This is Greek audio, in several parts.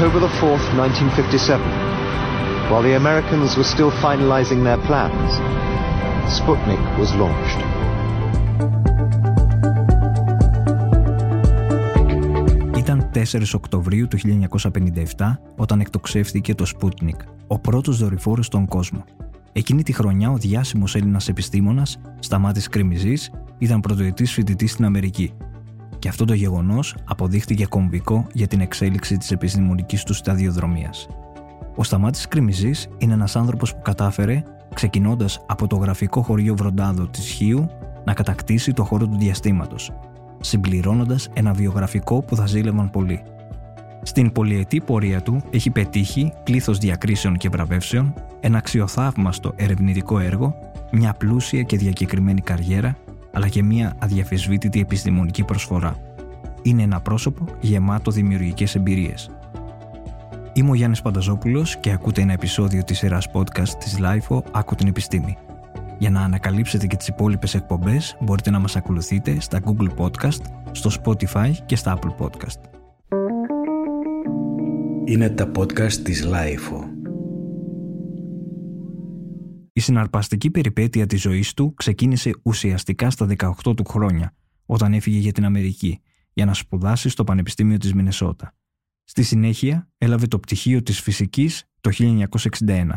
October the 4th, 1957, while the Americans were still finalizing their plans, Sputnik was launched. Ήταν 4 Οκτωβρίου του 1957 όταν εκτοξεύθηκε το Sputnik, ο πρώτος δορυφόρος στον κόσμο. Εκείνη τη χρονιά ο διάσημος Έλληνας επιστήμονας, Σταμάτης Κρυμιζής, ήταν πρωτοετής φοιτητής στην Αμερική και αυτό το γεγονός αποδείχτηκε κομβικό για την εξέλιξη της επιστημονικής του σταδιοδρομίας. Ο Σταμάτης Κρυμιζής είναι ένας άνθρωπος που κατάφερε, ξεκινώντας από το γραφικό χωριό Βροντάδο της Χίου, να κατακτήσει το χώρο του διαστήματος, συμπληρώνοντας ένα βιογραφικό που θα ζήλευαν πολύ. Στην πολυετή πορεία του έχει πετύχει πλήθος διακρίσεων και βραβεύσεων, ένα αξιοθαύμαστο ερευνητικό έργο, μια πλούσια και διακεκριμένη καριέρα αλλά και μια αδιαφεσβήτητη επιστημονική προσφορά. Είναι ένα πρόσωπο γεμάτο δημιουργικές εμπειρίες. Είμαι ο Γιάννης Πανταζόπουλος και ακούτε ένα επεισόδιο της σειράς podcast της LIFO «Άκου την επιστήμη». Για να ανακαλύψετε και τις υπόλοιπες εκπομπές μπορείτε να μας ακολουθείτε στα Google Podcast, στο Spotify και στα Apple Podcast. Είναι τα podcast της LIFO. Η συναρπαστική περιπέτεια της ζωής του ξεκίνησε ουσιαστικά στα 18 του χρόνια, όταν έφυγε για την Αμερική, για να σπουδάσει στο Πανεπιστήμιο της Μινεσότα. Στη συνέχεια έλαβε το πτυχίο της φυσικής το 1961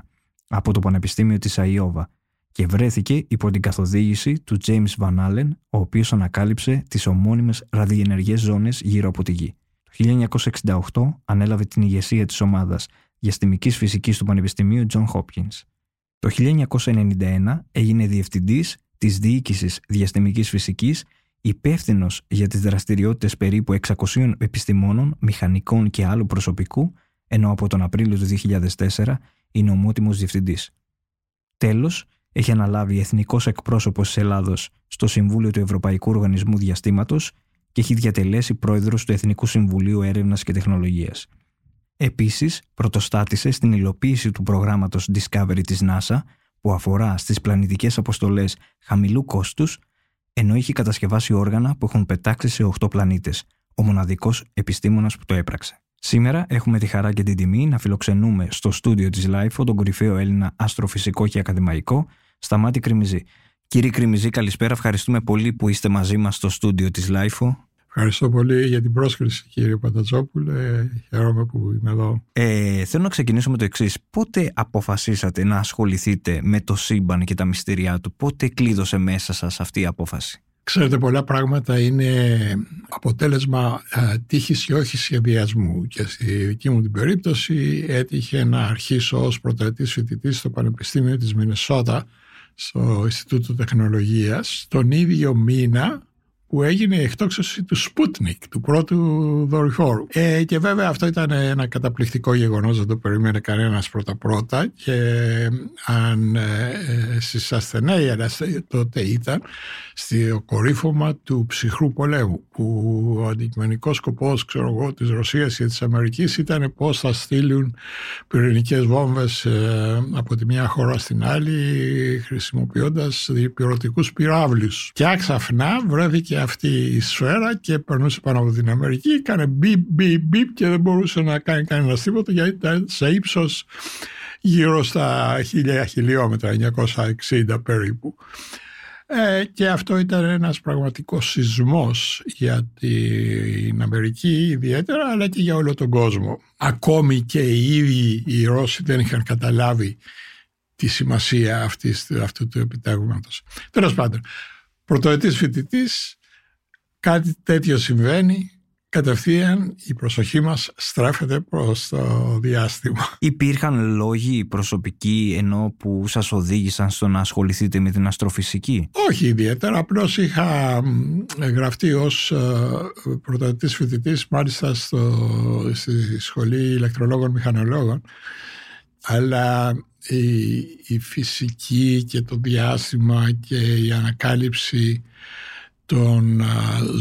από το Πανεπιστήμιο της Αϊόβα και βρέθηκε υπό την καθοδήγηση του James Van Allen, ο οποίος ανακάλυψε τις ομώνυμες ραδιενεργές ζώνες γύρω από τη Γη. Το 1968 ανέλαβε την ηγεσία της ομάδας διαστημικής φυσικής του Πανεπιστημίου John Hopkins. Το 1991 έγινε διευθυντής της Διοίκησης Διαστημικής Φυσικής, υπεύθυνος για τις δραστηριότητες περίπου 600 επιστημόνων, μηχανικών και άλλου προσωπικού, ενώ από τον Απρίλιο του 2004 είναι ομότιμος διευθυντής. Τέλος, έχει αναλάβει εθνικός εκπρόσωπος της Ελλάδος στο Συμβούλιο του Ευρωπαϊκού Οργανισμού Διαστήματος και έχει διατελέσει πρόεδρος του Εθνικού Συμβουλίου Έρευνας και Τεχνολογίας. Επίσης, πρωτοστάτησε στην υλοποίηση του προγράμματος Discovery της NASA που αφορά στις πλανητικές αποστολές χαμηλού κόστους ενώ είχε κατασκευάσει όργανα που έχουν πετάξει σε 8 πλανήτες, ο μοναδικός επιστήμονας που το έπραξε. Σήμερα έχουμε τη χαρά και την τιμή να φιλοξενούμε στο στούντιο της LIFO τον κορυφαίο Έλληνα αστροφυσικό και ακαδημαϊκό Σταμάτη Κρυμιζή. Κύριε Κρυμιζή, καλησπέρα. Ευχαριστούμε πολύ που είστε μαζί μας στο στούντιο της LIFO. Ευχαριστώ πολύ για την πρόσκληση κύριε Πατατζόπουλε. Χαίρομαι που είμαι εδώ. Ε, θέλω να ξεκινήσω με το εξής. Πότε αποφασίσατε να ασχοληθείτε με το σύμπαν και τα μυστήριά του, πότε κλείδωσε μέσα σας αυτή η απόφαση; Ξέρετε, πολλά πράγματα είναι αποτέλεσμα α, τύχης και όχι σχεδιασμού. Και στη δική μου την περίπτωση έτυχε να αρχίσω ως πρωτοετής φοιτητής στο Πανεπιστήμιο της Μινεσότα, στο Ινστιτούτο Τεχνολογίας, τον ίδιο μήνα που έγινε η εκτόξευση του Sputnik, του πρώτου δορυφόρου. Ε, και βέβαια αυτό ήταν ένα καταπληκτικό γεγονός, δεν το περίμενε κανένας πρώτα-πρώτα και αν ε, εσείς ασθενέοι, αλλά τότε ήταν στο κορύφωμα του ψυχρού πολέμου που ο αντικειμενικός σκοπός ξέρω εγώ, της Ρωσίας και της Αμερικής ήταν πώς θα στείλουν πυρηνικές βόμβες ε, από τη μια χώρα στην άλλη χρησιμοποιώντας διπυρωτικούς πυράβλους. Και άξαφνα βρέθηκε αυτή η σφαίρα και περνούσε πάνω από την Αμερική, έκανε μπιπ, μπιπ, μπιπ και δεν μπορούσε να κάνει κανένας τίποτα γιατί ήταν σε ύψος γύρω στα χίλια χιλιόμετρα, 960 περίπου. Ε, και αυτό ήταν ένας πραγματικός σεισμός για την Αμερική ιδιαίτερα αλλά και για όλο τον κόσμο. Ακόμη και οι ίδιοι οι Ρώσοι δεν είχαν καταλάβει τη σημασία αυτής, αυτού του επιτεύγματος. Τέλος πάντων, πρωτοετής φοιτητής κάτι τέτοιο συμβαίνει, κατευθείαν η προσοχή μας στρέφεται προς το διάστημα. Υπήρχαν λόγοι προσωπικοί ενώ που σας οδήγησαν στο να ασχοληθείτε με την αστροφυσική; Όχι ιδιαίτερα, απλώς είχα γραφτεί ως ε, πρωτοτητής φοιτητής μάλιστα στο, στη Σχολή Ηλεκτρολόγων Μηχανολόγων αλλά η, η φυσική και το διάστημα και η ανακάλυψη των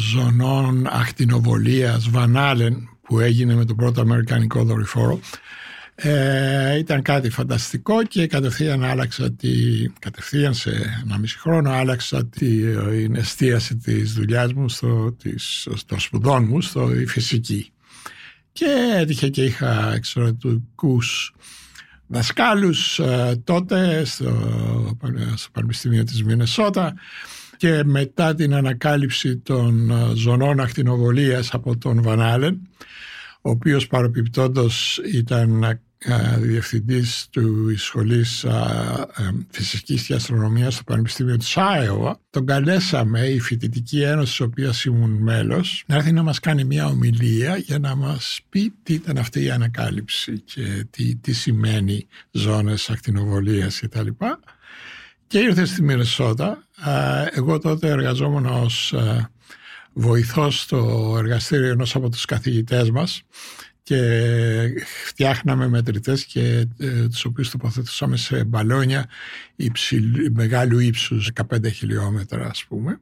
ζωνών ακτινοβολίας Βανάλεν που έγινε με τον πρώτο Αμερικανικό δορυφόρο ε, ήταν κάτι φανταστικό και κατευθείαν άλλαξα τη, κατευθείαν σε ένα μισή χρόνο άλλαξα την εστίαση της δουλειάς μου στο, της, στο σπουδών μου στο η φυσική. Και έτυχε και είχα εξωτερικούς δασκάλους ε, τότε στο, στο Πανεπιστήμιο της Μινεσότα και μετά την ανακάλυψη των ε, ζωνών ακτινοβολίας από τον Βανάλεν ο οποίος παροπιπτόντος ήταν διευθυντής του σχολής φυσικής και αστρονομίας στο Πανεπιστήμιο της Άιωα. Τον καλέσαμε η Φοιτητική Ένωση της οποίας ήμουν μέλος να έρθει να μας κάνει μια ομιλία για να μας πει τι ήταν αυτή η ανακάλυψη και τι, τι σημαίνει ζώνες ακτινοβολίας κτλ. Και ήρθε στη Μινεσότα. Εγώ τότε εργαζόμουν ως βοηθός στο εργαστήριο ενός από τους καθηγητές μας και φτιάχναμε μετρητές και ε, τους οποίους τοποθετούσαμε σε μπαλόνια υψηλ, μεγάλου ύψους 15 χιλιόμετρα ας πούμε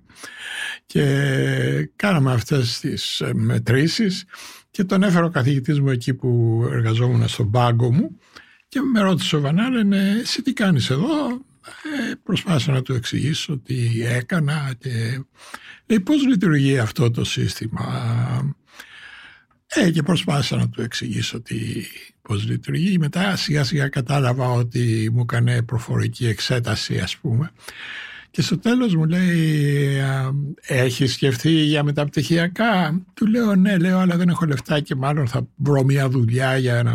και κάναμε αυτές τις ε, μετρήσεις και τον έφερε ο καθηγητής μου εκεί που εργαζόμουν στον πάγκο μου και με ρώτησε ο Βανά, λένε εσύ τι κάνεις εδώ; Ε, προσπάθησα να του εξηγήσω τι έκανα και λέει πώς λειτουργεί αυτό το σύστημα ε, και προσπάθησα να του εξηγήσω τι, πώς λειτουργεί. Μετά σιγά σιγά κατάλαβα ότι μου έκανε προφορική εξέταση ας πούμε. Και στο τέλος μου λέει, έχει σκεφτεί για μεταπτυχιακά; Του λέω ναι, λέω, αλλά δεν έχω λεφτά και μάλλον θα βρω μια δουλειά για να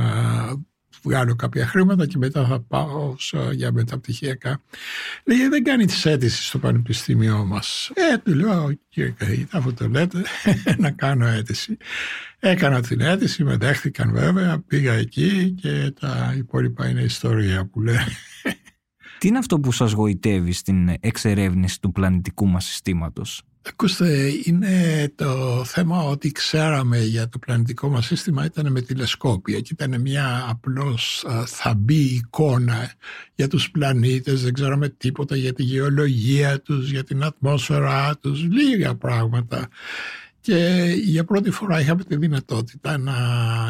βγάλω κάποια χρήματα και μετά θα πάω για μεταπτυχιακά. Λέει, δεν κάνει τις αίτηση στο πανεπιστήμιό μας. Ε, του λέω, κύριε καθηγητά, αφού το λέτε, να κάνω αίτηση. Έκανα την αίτηση, με δέχτηκαν βέβαια, πήγα εκεί και τα υπόλοιπα είναι ιστορία που λέει. Τι είναι αυτό που σας γοητεύει στην εξερεύνηση του πλανητικού μας συστήματος; Ακούστε, είναι το θέμα ότι ξέραμε για το πλανητικό μας σύστημα ήταν με τηλεσκόπια και ήταν μια απλώς θαμπή εικόνα για τους πλανήτες, δεν ξέραμε τίποτα για τη γεωλογία τους, για την ατμόσφαιρά τους, λίγα πράγματα. Και για πρώτη φορά είχαμε τη δυνατότητα να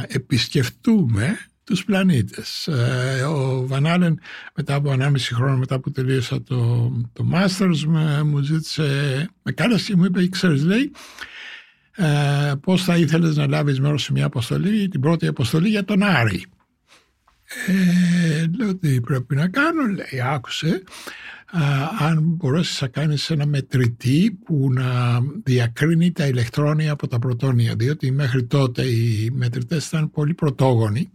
επισκεφτούμε τους πλανήτες. Ε, ο Βανάλεν μετά από 1,5 χρόνο μετά που τελείωσα το, το Masters μου ζήτησε, με κάλεσε και μου είπε, ξέρεις λέει, ε, πώς θα ήθελες να λάβεις μέρος σε μια αποστολή, την πρώτη αποστολή για τον Άρη. Ε, λέω τι πρέπει να κάνω, λέει, άκουσε, αν μπορέσεις να κάνεις ένα μετρητή που να διακρίνει τα ηλεκτρόνια από τα πρωτόνια διότι μέχρι τότε οι μετρητές ήταν πολύ πρωτόγονοι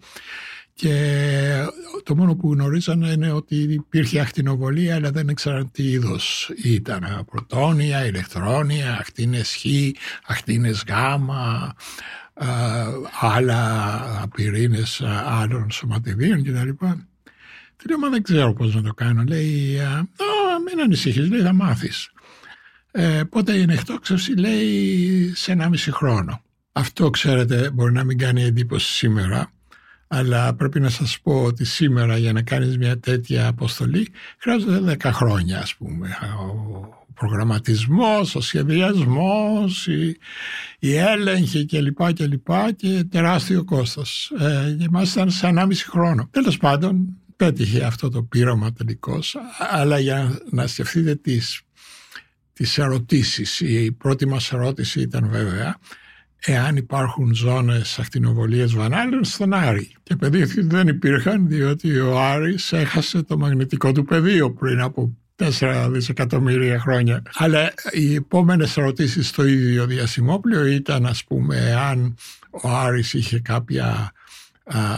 και το μόνο που γνωρίζανε είναι ότι υπήρχε ακτινοβολία αλλά δεν ήξεραν τι είδος ήταν. Πρωτόνια, ηλεκτρόνια, ακτίνες Χ, ακτίνες Γ, άλλα πυρήνες άλλων σωματιδίων κτλ. Του λέω, μα δεν ξέρω πώς να το κάνω. Λέει, α, μην ανησυχείς, λέει, θα μάθεις. Ε, πότε είναι εκτόξευση, λέει, σε ένα μισή χρόνο. Αυτό, ξέρετε, μπορεί να μην κάνει εντύπωση σήμερα, αλλά πρέπει να σας πω ότι σήμερα για να κάνεις μια τέτοια αποστολή χρειάζεται 10 χρόνια, ας πούμε. Ο προγραμματισμός, ο σχεδιασμός, η, η έλεγχη κλπ. Και, και, και τεράστιο κόστος. Ε, και μας ήταν σε 1,5 χρόνο. Τέλος πάντων, πέτυχε αυτό το πείραμα τελικώς, αλλά για να σκεφτείτε τις, τις ερωτήσεις. Η πρώτη μας ερώτηση ήταν βέβαια εάν υπάρχουν ζώνες ακτινοβολίας Βανάλεν στον Άρη. Και παιδί δεν υπήρχαν διότι ο Άρης έχασε το μαγνητικό του πεδίο πριν από 4 δισεκατομμύρια χρόνια. Αλλά οι επόμενες ερωτήσεις στο ίδιο διασημόπλαιο ήταν ας πούμε αν ο Άρης είχε κάποια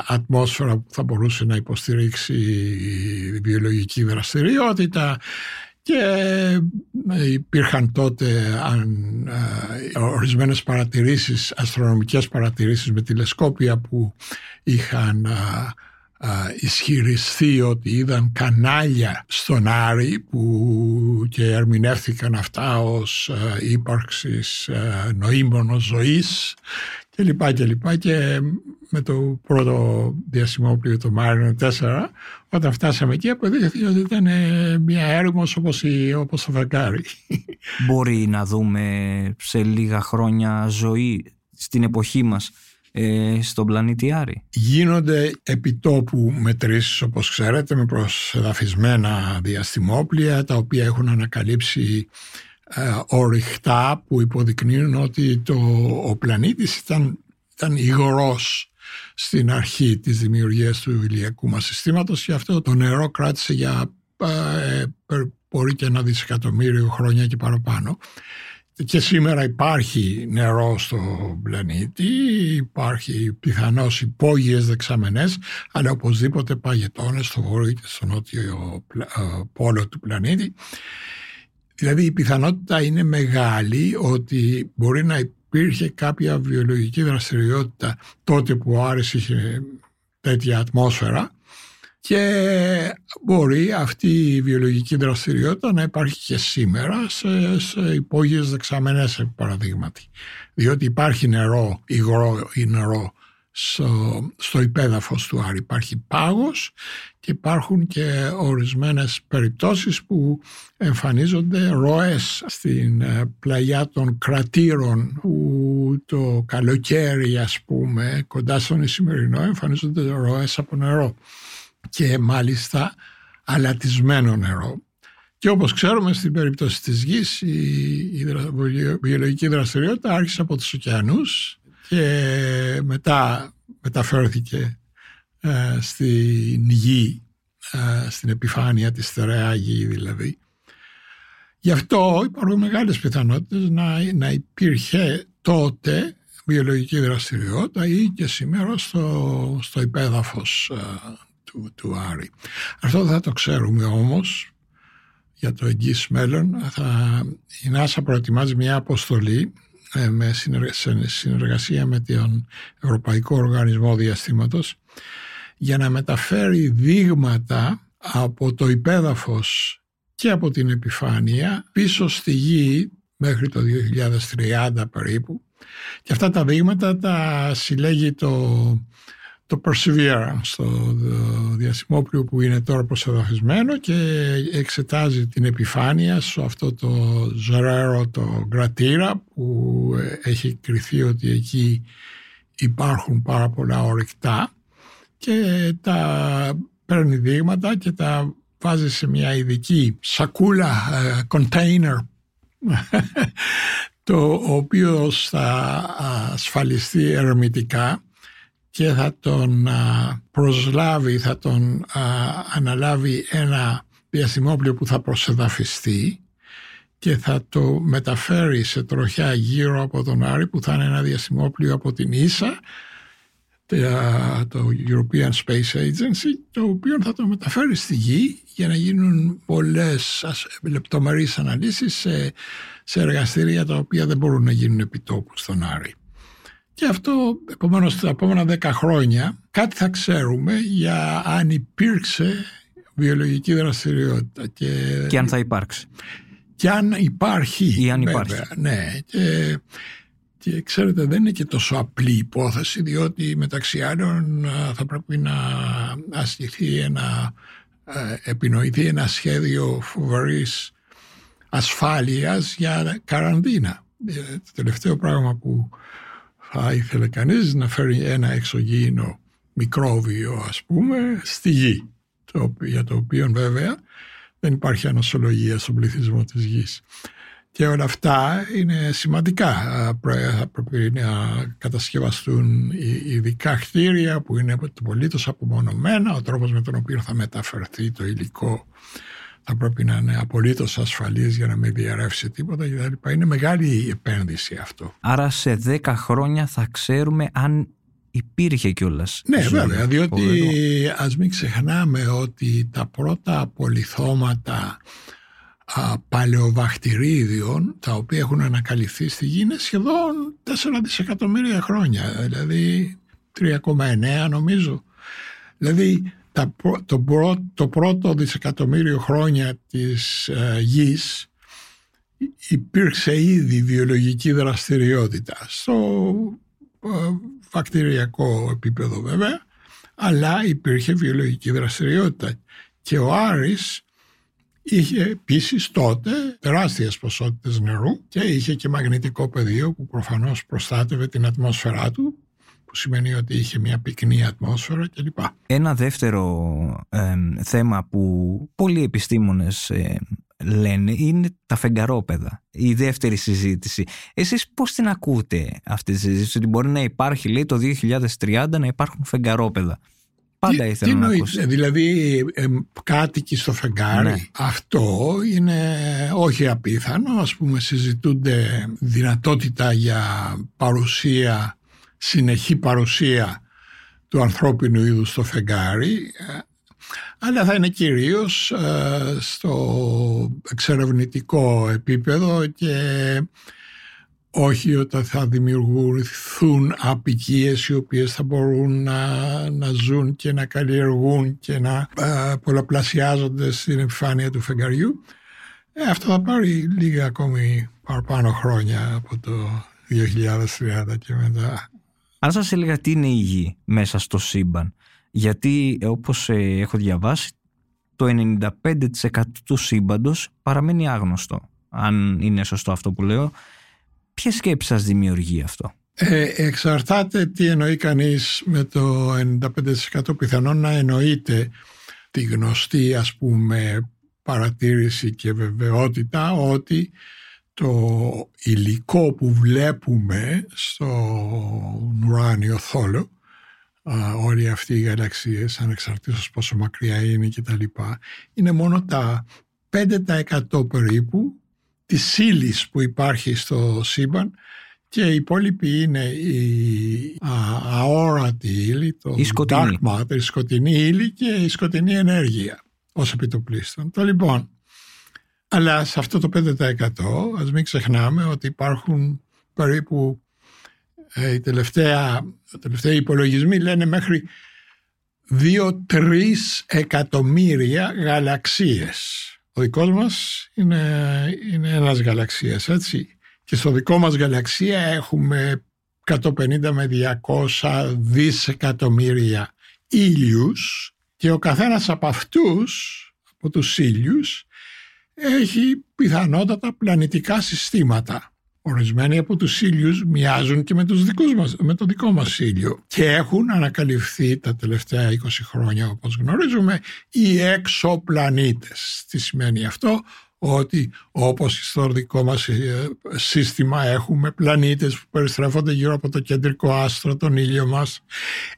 ατμόσφαιρα που θα μπορούσε να υποστηρίξει η βιολογική δραστηριότητα και ε, υπήρχαν τότε αν, ορισμένες παρατηρήσεις, αστρονομικές παρατηρήσεις με τηλεσκόπια που είχαν ισχυριστεί ότι είδαν κανάλια στον Άρη που και ερμηνεύτηκαν αυτά ως ύπαρξης νοήμονος ζωής και λοιπά και λοιπά και με το πρώτο διασημόπλιο το Μάριο 4 όταν φτάσαμε εκεί αποδείχθηκε ότι ήταν ε, μια έρημος όπως, η, όπως το φεγγάρι. Μπορεί να δούμε σε λίγα χρόνια ζωή στην εποχή μας ε, στον πλανήτη Άρη; Γίνονται επιτόπου μετρήσεις όπως ξέρετε με προσεδαφισμένα διαστημόπλια τα οποία έχουν ανακαλύψει ε, ορυχτά που υποδεικνύουν ότι το, ο πλανήτης ήταν ήταν υγρός στην αρχή της δημιουργίας του ηλιακού μας συστήματος και αυτό το νερό κράτησε για ε, μπορεί και ένα δισεκατομμύριο χρόνια και παραπάνω. Και σήμερα υπάρχει νερό στο πλανήτη, υπάρχει πιθανώς υπόγειες δεξαμενές, αλλά οπωσδήποτε παγετώνες στο βόρειο και στο νότιο ε, πόλο του πλανήτη. Δηλαδή η πιθανότητα είναι μεγάλη ότι μπορεί να υπήρχε κάποια βιολογική δραστηριότητα τότε που ο Άρης είχε τέτοια ατμόσφαιρα και μπορεί αυτή η βιολογική δραστηριότητα να υπάρχει και σήμερα σε, σε υπόγειες δεξαμενές παραδείγματι. Διότι υπάρχει νερό, υγρό ή νερό στο, στο υπέδαφος του Άρη. Υπάρχει πάγος και υπάρχουν και ορισμένες περιπτώσεις που εμφανίζονται ροές στην ε, πλαγιά των κρατήρων που το καλοκαίρι ας πούμε κοντά στον Ισημερινό εμφανίζονται ροές από νερό και μάλιστα αλατισμένο νερό. Και όπως ξέρουμε στην περίπτωση της γης η, βιολογική δραστηριότητα άρχισε από τους ωκεανούς και μετά μεταφέρθηκε ε, στην γη, ε, στην επιφάνεια της στερεά γη δηλαδή. Γι' αυτό υπάρχουν μεγάλες πιθανότητες να, να υπήρχε τότε βιολογική δραστηριότητα ή και σήμερα στο, στο υπέδαφος ε, του, του Άρη. Αυτό θα το ξέρουμε όμως για το εγγύς μέλλον. Θα, η ΝΑΣΑ προετοιμάζει μια αποστολή ε, με συνεργασία με τον Ευρωπαϊκό Οργανισμό Διαστήματος για να μεταφέρει δείγματα από το υπέδαφος και από την επιφάνεια πίσω στη γη μέχρι το 2030 περίπου. Και αυτά τα δείγματα τα συλλέγει το το Perseverance, το διαστημόπλιο που είναι τώρα προσεδαφισμένο και εξετάζει την επιφάνεια σε αυτό το ζωρέρο, το κρατήρα που έχει κριθεί ότι εκεί υπάρχουν πάρα πολλά ορυκτά και τα παίρνει δείγματα και τα βάζει σε μια ειδική σακούλα, ε, container το οποίο θα ασφαλιστεί ερμητικά και θα τον προσλάβει, θα τον αναλάβει ένα διαστημόπλιο που θα προσεδαφιστεί και θα το μεταφέρει σε τροχιά γύρω από τον Άρη που θα είναι ένα διαστημόπλιο από την ίσα το European Space Agency το οποίο θα το μεταφέρει στη Γη για να γίνουν πολλές λεπτομερείς αναλύσεις σε, σε εργαστήρια τα οποία δεν μπορούν να γίνουν επιτόπου στον Άρη. Και αυτό, επομένως, τα επόμενα δέκα χρόνια κάτι θα ξέρουμε για αν υπήρξε βιολογική δραστηριότητα. Και, και αν θα υπάρξει. Και αν υπάρχει. Ή αν υπάρχει. ναι. Και, και ξέρετε δεν είναι και τόσο απλή υπόθεση διότι μεταξύ άλλων θα πρέπει να ασκηθεί ένα, επινοηθεί ένα σχέδιο φοβερής ασφάλειας για καραντίνα. Ε, το τελευταίο πράγμα που θα ήθελε κανείς να φέρει ένα εξωγήινο μικρόβιο ας πούμε στη γη το, για το οποίο βέβαια δεν υπάρχει ανοσολογία στον πληθυσμό της γης. Και όλα αυτά είναι σημαντικά. Θα πρέπει να κατασκευαστούν ειδικά κτίρια που είναι απολύτως απομονωμένα, ο τρόπος με τον οποίο θα μεταφερθεί το υλικό θα πρέπει να είναι απολύτως ασφαλής για να μην διαρρεύσει τίποτα κτλ. Είναι μεγάλη η επένδυση αυτό. Άρα σε 10 χρόνια θα ξέρουμε αν υπήρχε κιόλας. Ναι, βέβαια, διότι ας μην ξεχνάμε ότι τα πρώτα απολυθώματα παλαιοβακτηρίδιων τα οποία έχουν ανακαλυφθεί στη γη είναι σχεδόν 4 δισεκατομμύρια χρόνια δηλαδή 3,9 νομίζω δηλαδή το, το πρώτο δισεκατομμύριο χρόνια της ε, γης υπήρξε ήδη βιολογική δραστηριότητα στο ε, βακτηριακό επίπεδο βέβαια αλλά υπήρχε βιολογική δραστηριότητα. Και ο Άρης είχε επίσης τότε τεράστιες ποσότητες νερού και είχε και μαγνητικό πεδίο που προφανώς προστάτευε την ατμόσφαιρά του που σημαίνει ότι είχε μια πυκνή ατμόσφαιρα κλπ. Ένα δεύτερο θέμα που πολλοί επιστήμονες ε, λένε είναι τα φεγγαρόπεδα. Η δεύτερη συζήτηση. Εσείς πώς την ακούτε αυτή τη συζήτηση ότι μπορεί να υπάρχει λέει το 2030 να υπάρχουν φεγγαρόπεδα; Πάντα τι, ήθελα τι να νοεί, ακούσω. Δηλαδή ε, κάτοικοι στο φεγγάρι. Ναι. Αυτό είναι όχι απίθανο. Ας πούμε συζητούνται δυνατότητα για παρουσία, συνεχή παρουσία του ανθρώπινου είδους στο φεγγάρι. ε, Αλλά θα είναι κυρίως ε, στο εξερευνητικό επίπεδο και όχι όταν θα δημιουργηθούν απικίες οι οποίες θα μπορούν να, να ζουν και να καλλιεργούν και να ε, πολλαπλασιάζονται στην επιφάνεια του φεγγαριού. Ε, αυτό θα πάρει λίγα ακόμη παραπάνω χρόνια από το 2030 και μετά. Αν σας έλεγα τι είναι η γη μέσα στο σύμπαν, γιατί ε, όπως ε, έχω διαβάσει το 95% του σύμπαντος παραμένει άγνωστο. Αν είναι σωστό αυτό που λέω, ποια σκέψη σας δημιουργεί αυτό; Ε, εξαρτάται τι εννοεί κανείς με το 95% πιθανόν να εννοείται τη γνωστή ας πούμε παρατήρηση και βεβαιότητα ότι το υλικό που βλέπουμε στο ουράνιο θόλο α, όλοι αυτοί οι γαλαξίες ανεξαρτήτως πόσο μακριά είναι και τα λοιπά είναι μόνο τα 5% περίπου της ύλης που υπάρχει στο σύμπαν και οι υπόλοιποι είναι η α, αόρατη ήλι, το Η σκοτεινή. dark matter, η σκοτεινή ύλη και η σκοτεινή ενέργεια ως επιτοπλίστων. Το λοιπόν, αλλά σε αυτό το 5% ας μην ξεχνάμε ότι υπάρχουν περίπου ε, οι τελευταία, οι τελευταίοι υπολογισμοί λένε μέχρι 2-3 εκατομμύρια γαλαξίες. Ο δικός μας είναι, είναι ένας γαλαξίας, έτσι. Και στο δικό μας γαλαξία έχουμε 150 με 200 δισεκατομμύρια ήλιους και ο καθένας από αυτούς, από τους ήλιους, έχει πιθανότατα πλανητικά συστήματα. Ορισμένοι από τους ήλιους μοιάζουν και με, τους δικούς μας, με το δικό μας ήλιο και έχουν ανακαλυφθεί τα τελευταία 20 χρόνια όπως γνωρίζουμε οι εξωπλανήτες. Τι σημαίνει αυτό; Ότι όπως στο δικό μας ε, σύστημα έχουμε πλανήτες που περιστρέφονται γύρω από το κεντρικό άστρο, τον ήλιο μας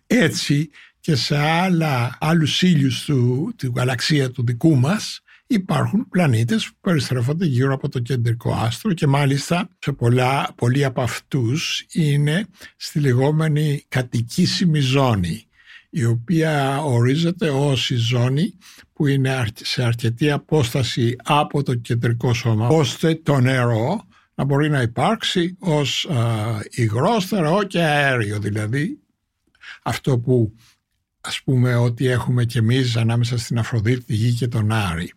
έτσι και σε άλλα, άλλους ήλιους του, του γαλαξία του δικού μας υπάρχουν πλανήτες που περιστρέφονται γύρω από το κεντρικό άστρο και μάλιστα σε πολλά, πολλοί από αυτούς είναι στη λεγόμενη κατοικήσιμη ζώνη η οποία ορίζεται ως η ζώνη που είναι σε αρκετή απόσταση από το κεντρικό σώμα. Ώστε το νερό να μπορεί να υπάρξει ως α, υγρόστερο και αέριο δηλαδή αυτό που ας πούμε ότι έχουμε και εμείς ανάμεσα στην Αφροδίτη, τη Γη και τον Άρη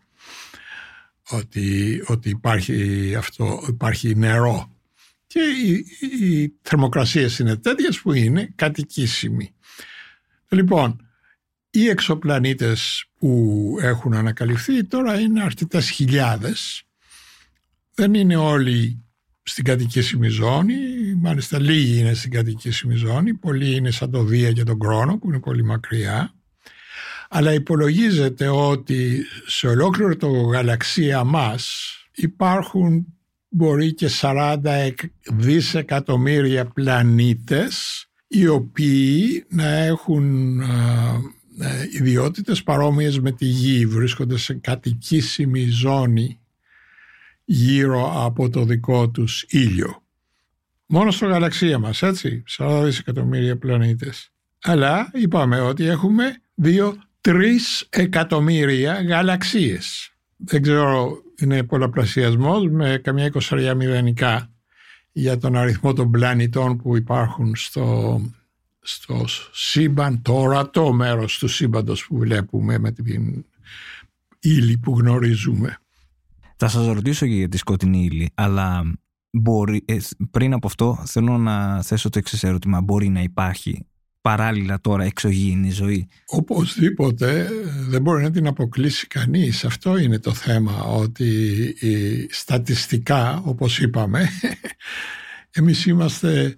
ότι, ότι υπάρχει, αυτό, υπάρχει νερό και οι, οι θερμοκρασίες είναι τέτοιες που είναι κατοικήσιμοι. Λοιπόν, οι εξωπλανήτες που έχουν ανακαλυφθεί τώρα είναι αρκετές χιλιάδες. Δεν είναι όλοι στην κατοικήσιμη ζώνη, μάλιστα λίγοι είναι στην κατοικήσιμη ζώνη, πολλοί είναι σαν το Δία και τον Κρόνο που είναι πολύ μακριά. Αλλά υπολογίζεται ότι σε ολόκληρο το γαλαξία μας υπάρχουν μπορεί και 40 δισεκατομμύρια πλανήτες οι οποίοι να έχουν α, ιδιότητες παρόμοιες με τη Γη, βρίσκονται σε κατοικήσιμη ζώνη γύρω από το δικό τους ήλιο. Μόνο στο γαλαξία μας, έτσι, 40 δισεκατομμύρια πλανήτες. Αλλά είπαμε ότι έχουμε δύο 3 εκατομμύρια γαλαξίες. Δεν ξέρω, είναι πολλαπλασιασμός με καμιά εικοσαριά μηδενικά για τον αριθμό των πλανητών που υπάρχουν στο, στο σύμπαν, το ορατό μέρος του σύμπαντος που βλέπουμε με την ύλη που γνωρίζουμε. Θα σας ρωτήσω και για τη σκοτεινή ύλη, αλλά μπορεί, ε, πριν από αυτό θέλω να θέσω το εξής ερώτημα. Μπορεί να υπάρχει παράλληλα τώρα εξωγήινη ζωή. Οπωσδήποτε δεν μπορεί να την αποκλείσει κανείς. Αυτό είναι το θέμα, ότι η, στατιστικά, όπως είπαμε, εμείς είμαστε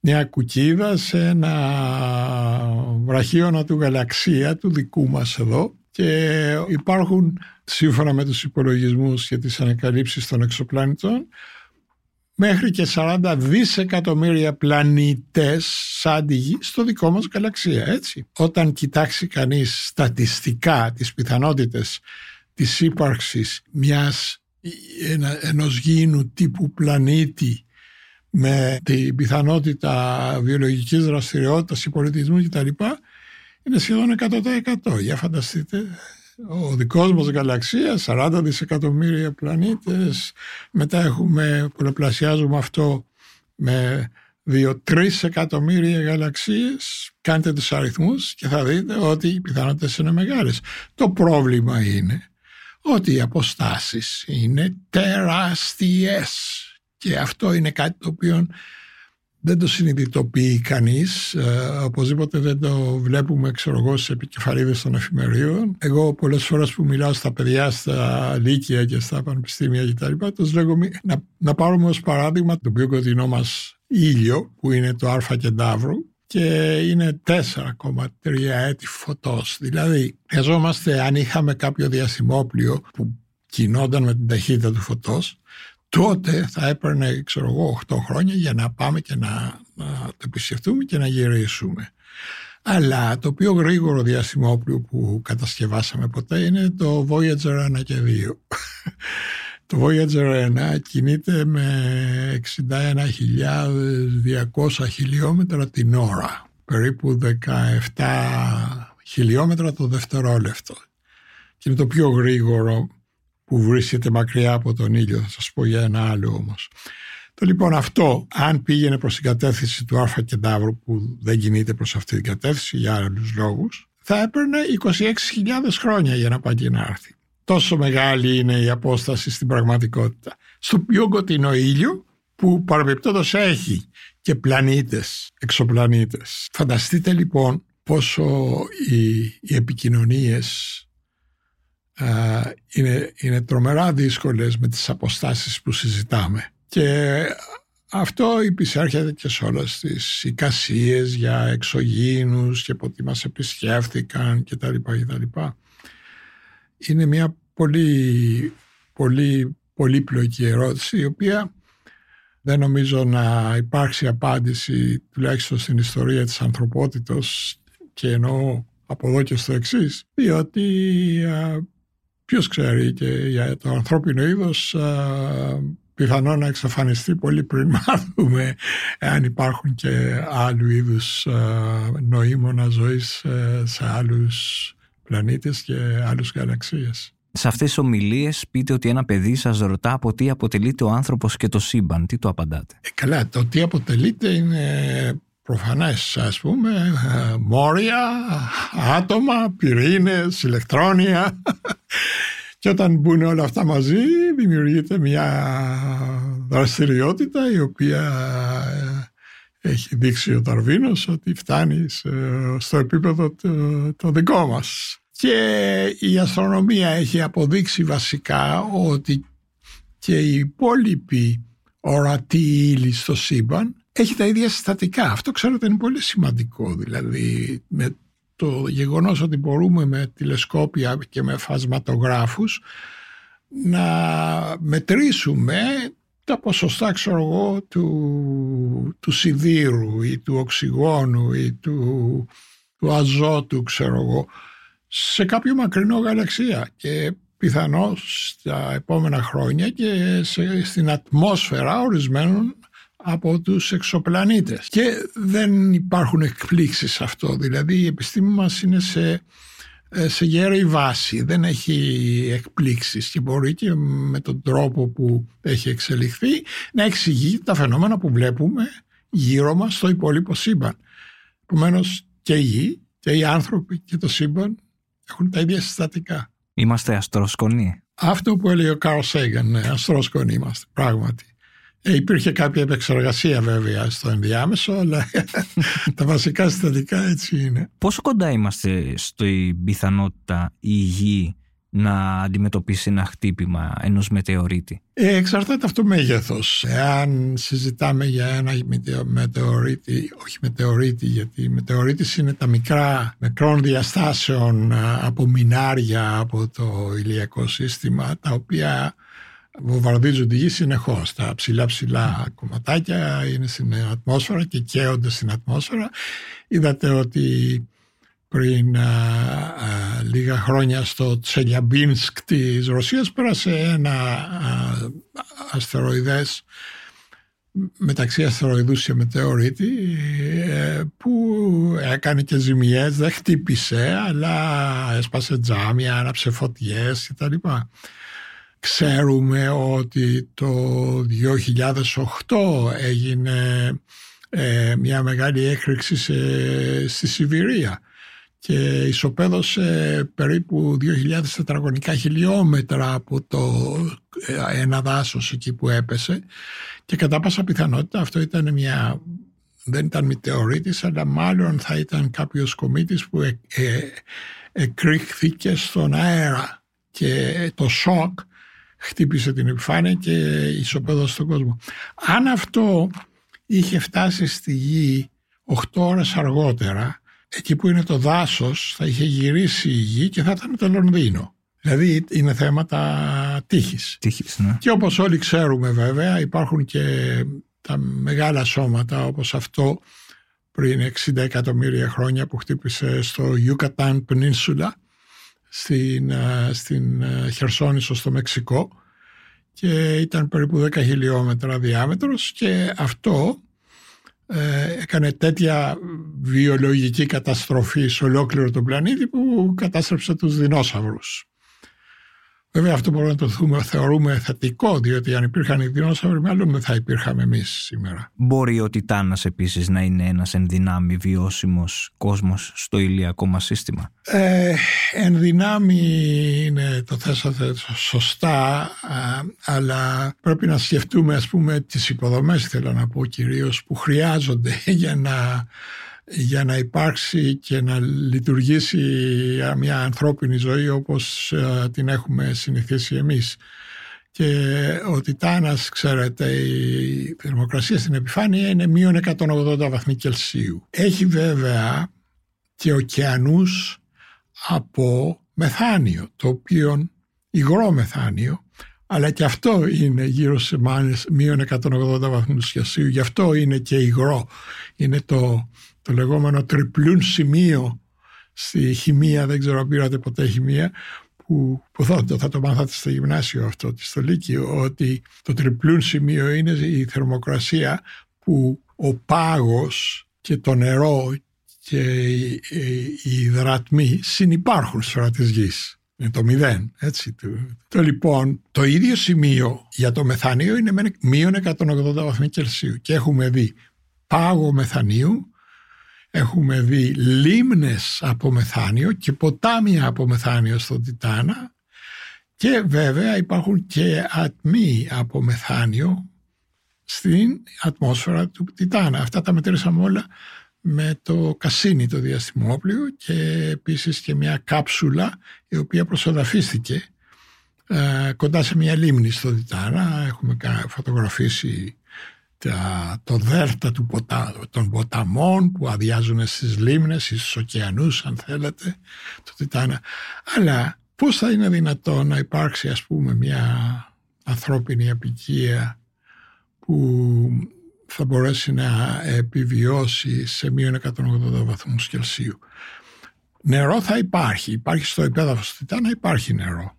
μια κουκίδα σε ένα βραχίωνα του γαλαξία του δικού μας εδώ και υπάρχουν σύμφωνα με τους υπολογισμούς και τις ανακαλύψεις των εξωπλανητών μέχρι και 40 δισεκατομμύρια πλανήτες σαν τη Γη στο δικό μας γαλαξία, έτσι. Όταν κοιτάξει κανείς στατιστικά τις πιθανότητες της ύπαρξης μιας ένα, ενός γήινου τύπου πλανήτη με την πιθανότητα βιολογικής δραστηριότητας, υπολιτισμού κτλ. είναι σχεδόν 100%. Για φανταστείτε ο δικός μας γαλαξίας, 40 δισεκατομμύρια πλανήτες, μετά έχουμε, πολλαπλασιάζουμε αυτό με 2-3 εκατομμύρια γαλαξίες, κάντε τους αριθμούς και θα δείτε ότι οι πιθανότητες είναι μεγάλες. Το πρόβλημα είναι ότι οι αποστάσεις είναι τεράστιες. Και αυτό είναι κάτι το οποίο δεν το συνειδητοποιεί κανείς, ε, οπωσδήποτε δεν το βλέπουμε ξέρω εγώ στις επικεφαλίδες των εφημερίων. Εγώ πολλές φορές που μιλάω στα παιδιά, στα λύκεια και στα πανεπιστήμια και τα λοιπά, τους λέγω να, να πάρουμε ως παράδειγμα το πιο κοντινό μας ήλιο που είναι το Α Κεντάβρου και είναι 4,3 έτη φωτός. Δηλαδή, χρειαζόμαστε αν είχαμε κάποιο διασημόπλιο που κινόταν με την ταχύτητα του φωτός, τότε θα έπαιρνε, ξέρω εγώ, 8 χρόνια για να πάμε και να, να το επισκεφτούμε και να γυρίσουμε. Αλλά το πιο γρήγορο διαστημόπλιο που κατασκευάσαμε ποτέ είναι το Voyager 1 και 2. το Voyager 1 κινείται με 61.200 χιλιόμετρα την ώρα. Περίπου 17 χιλιόμετρα το δευτερόλεπτο. Και είναι το πιο γρήγορο που βρίσκεται μακριά από τον ήλιο. Θα σας πω για ένα άλλο όμως. Το λοιπόν αυτό, αν πήγαινε προς την κατεύθυνση του Α Κεντάβρου που δεν κινείται προς αυτή την κατεύθυνση για άλλους λόγους, θα έπαιρνε 26.000 χρόνια για να πάει και να έρθει. Τόσο μεγάλη είναι η απόσταση στην πραγματικότητα. Στο πιο κοντινό ήλιο που παρεμπιπτόντως έχει και πλανήτες, εξωπλανήτες. Φανταστείτε λοιπόν πόσο οι, οι επικοινωνίες είναι, είναι τρομερά δύσκολες με τις αποστάσεις που συζητάμε. Και αυτό υπησέρχεται και σε όλες τις εικασίες για εξωγήινους και από τι μας επισκέφθηκαν και τα λοιπά και τα λοιπά. Είναι μια πολύ, πολύ πολύπλοκη ερώτηση η οποία δεν νομίζω να υπάρξει απάντηση τουλάχιστον στην ιστορία της ανθρωπότητος και εννοώ από εδώ και στο εξής, διότι Ποιος ξέρει και για το ανθρώπινο είδος πιθανό να εξαφανιστεί πολύ πριν μάθουμε αν υπάρχουν και άλλου είδους νοήμωνα ζωής ε, σε άλλους πλανήτες και άλλους γαλαξίες. Σε αυτές τις ομιλίες πείτε ότι ένα παιδί σας ρωτά από τι αποτελείται ο άνθρωπος και το σύμπαν. Τι το απαντάτε; Ε, καλά, το τι αποτελείται είναι προφανές ας πούμε ε, μόρια, άτομα, πυρήνες, ηλεκτρόνια και όταν μπουν όλα αυτά μαζί δημιουργείται μια δραστηριότητα η οποία ε, έχει δείξει ο Ταρβίνος ότι φτάνει στο επίπεδο το, δικό μας. Και η αστρονομία έχει αποδείξει βασικά ότι και η υπόλοιπη ορατή ύλη στο σύμπαν έχει τα ίδια συστατικά. Αυτό ξέρετε είναι πολύ σημαντικό. Δηλαδή με το γεγονός ότι μπορούμε με τηλεσκόπια και με φασματογράφους να μετρήσουμε τα ποσοστά ξέρω εγώ του, του σιδήρου ή του οξυγόνου ή του, του αζότου ξέρω εγώ σε κάποιο μακρινό γαλαξία και πιθανώς στα επόμενα χρόνια και σε, στην ατμόσφαιρα ορισμένων από τους εξωπλανήτες. Και δεν υπάρχουν εκπλήξεις σε αυτό. Δηλαδή η επιστήμη μας είναι σε, ε, σε γέρη βάση. Δεν έχει εκπλήξεις και μπορεί και με τον τρόπο που έχει εξελιχθεί να εξηγεί τα φαινόμενα που βλέπουμε γύρω μας στο υπόλοιπο σύμπαν. Επομένως και οι γη και οι άνθρωποι και το σύμπαν έχουν τα ίδια συστατικά. Είμαστε αστροσκονοί. Αυτό που έλεγε ο Καρл Σέγγαν, ναι, αστροσκονοί είμαστε, πράγματι. Ε, υπήρχε κάποια επεξεργασία βέβαια στο ενδιάμεσο, αλλά τα βασικά συστατικά έτσι είναι. Πόσο κοντά είμαστε στην πιθανότητα η γη να αντιμετωπίσει ένα χτύπημα ενός μετεωρίτη; Ε, εξαρτάται αυτό το μέγεθος. Εάν συζητάμε για ένα μετεωρίτη, όχι μετεωρίτη, γιατί μετεωρίτη είναι τα μικρά, μικρών διαστάσεων από μινάρια από το ηλιακό σύστημα, τα οποία βομβαρδίζουν τη γη συνεχώς. Τα ψηλά ψηλά κομματάκια είναι στην ατμόσφαιρα και καίονται στην ατμόσφαιρα. Είδατε ότι πριν α, λίγα χρόνια στο Τσελιαμπίνσκ της Ρωσίας πέρασε ένα α, αστεροειδές μεταξύ αστεροειδούς και μετεωρίτη ε, που έκανε και ζημιές, δεν χτύπησε αλλά έσπασε τζάμια, άναψε φωτιές κτλ. Ξέρουμε ότι το 2008 έγινε ε, μια μεγάλη έκρηξη στη Σιβηρία και ισοπαίδωσε περίπου 2.000 τετραγωνικά χιλιόμετρα από το ε, ένα δάσος εκεί που έπεσε και κατά πάσα πιθανότητα αυτό ήταν μια δεν ήταν μητεωρίτης αλλά μάλλον θα ήταν κάποιος κομίτης που ε, ε, εκρήχθηκε στον αέρα και το σοκ χτύπησε την επιφάνεια και ισοπαίδωσε τον κόσμο. Αν αυτό είχε φτάσει στη γη 8 ώρες αργότερα εκεί που είναι το δάσος θα είχε γυρίσει η γη και θα ήταν το Λονδίνο. Δηλαδή είναι θέματα τύχης. Τύχης, ναι. Και όπως όλοι ξέρουμε βέβαια υπάρχουν και τα μεγάλα σώματα όπως αυτό πριν 60 εκατομμύρια χρόνια που χτύπησε στο Yucatan Peninsula στην, ε, στην ε, Χερσόνησο στο Μεξικό και ήταν περίπου 10 χιλιόμετρα διάμετρος και αυτό ε, έκανε τέτοια βιολογική καταστροφή σε ολόκληρο τον πλανήτη που κατάστρεψε τους δεινόσαυρους. Βέβαια αυτό μπορούμε να το θούμε, θεωρούμε θετικό, διότι αν υπήρχαν οι δεινόσαυροι, μάλλον δεν θα υπήρχαμε εμείς σήμερα. Μπορεί ο Τιτάνας επίσης να είναι ένας ενδυνάμει βιώσιμος κόσμος στο ηλιακό μας σύστημα; Ε, ενδυνάμει είναι το θέσατε σωστά, αλλά πρέπει να σκεφτούμε ας πούμε τις υποδομές, θέλω να πω κυρίως, που χρειάζονται για να για να υπάρξει και να λειτουργήσει μια ανθρώπινη ζωή όπως ε, την έχουμε συνηθίσει εμείς. Και ο Τιτάνας, ξέρετε, η θερμοκρασία στην επιφάνεια είναι μείον 180 βαθμοί Κελσίου. Έχει βέβαια και ωκεανούς από μεθάνιο, το οποίο υγρό μεθάνιο, αλλά και αυτό είναι γύρω σε μείον 180 βαθμούς Κελσίου, γι' αυτό είναι και υγρό. Είναι το το λεγόμενο τριπλούν σημείο στη χημεία, δεν ξέρω αν πήρατε ποτέ χημεία, που, που θα, θα, το μάθατε στο γυμνάσιο αυτό, στο Λύκειο, ότι το τριπλούν σημείο είναι η θερμοκρασία που ο πάγος και το νερό και οι, οι υδρατμοί συνυπάρχουν στο της γης. Είναι το μηδέν, έτσι. Το, το λοιπόν, το ίδιο σημείο για το μεθανείο είναι μείον 180 βαθμοί Κελσίου και έχουμε δει πάγο μεθανίου Έχουμε δει λίμνες από μεθάνιο και ποτάμια από μεθάνιο στο Τιτάνα και βέβαια υπάρχουν και ατμοί από μεθάνιο στην ατμόσφαιρα του Τιτάνα. Αυτά τα μετρήσαμε όλα με το Κασίνι το διαστημόπλιο και επίσης και μια κάψουλα η οποία προσοδαφίστηκε ε, κοντά σε μια λίμνη στο Τιτάνα. Έχουμε φωτογραφίσει τα, το δέρτα του ποτα, των ποταμών που αδειάζουν στις λίμνες ή στους ωκεανούς αν θέλετε το Τιτάνα. Αλλά πώς θα είναι δυνατόν να υπάρξει ας πούμε μια ανθρώπινη απικία που θα μπορέσει να επιβιώσει σε μείον 180 βαθμούς Κελσίου; Νερό θα υπάρχει, υπάρχει στο υπέδαφος του Τιτάνα υπάρχει νερό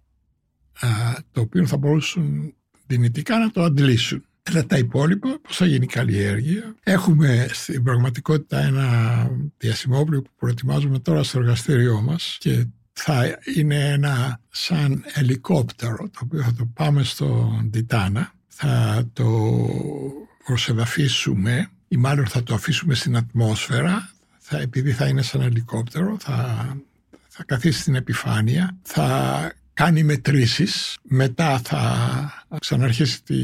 το οποίο θα μπορούσαν δυνητικά να το αντλήσουν. Αλλά τα υπόλοιπα, πώς θα γίνει η καλλιέργεια. Έχουμε στην πραγματικότητα ένα διασημόπλιο που προετοιμάζουμε τώρα στο εργαστήριό μας και θα είναι ένα σαν ελικόπτερο το οποίο θα το πάμε στον Τιτάνα, θα το προσεδαφίσουμε ή μάλλον θα το αφήσουμε στην ατμόσφαιρα. Θα, επειδή θα είναι σαν ελικόπτερο θα, θα καθίσει στην επιφάνεια. Θα κάνει μετρήσεις. Μετά θα ξαναρχίσει τη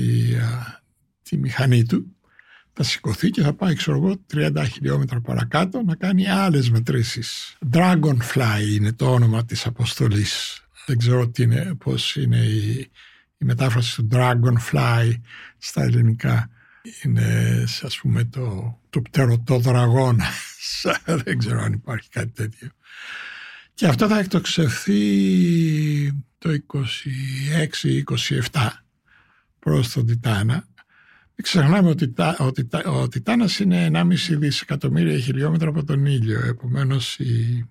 τη μηχανή του, θα σηκωθεί και θα πάει, ξέρω εγώ, 30 χιλιόμετρα παρακάτω να κάνει άλλες μετρήσεις. Dragonfly είναι το όνομα της αποστολής δεν ξέρω τι είναι, πώς είναι η, η μετάφραση του Dragonfly στα ελληνικά. Είναι ας πούμε το, το πτερωτό δραγόνα. δεν ξέρω αν υπάρχει κάτι τέτοιο. Και αυτό θα εκτοξευθεί το 26-27 προς τον Τιτάνα. Μην ξεχνάμε ότι, ότι ο Τιτάνας είναι 1,5 δισεκατομμύρια χιλιόμετρα από τον ήλιο. Επομένως η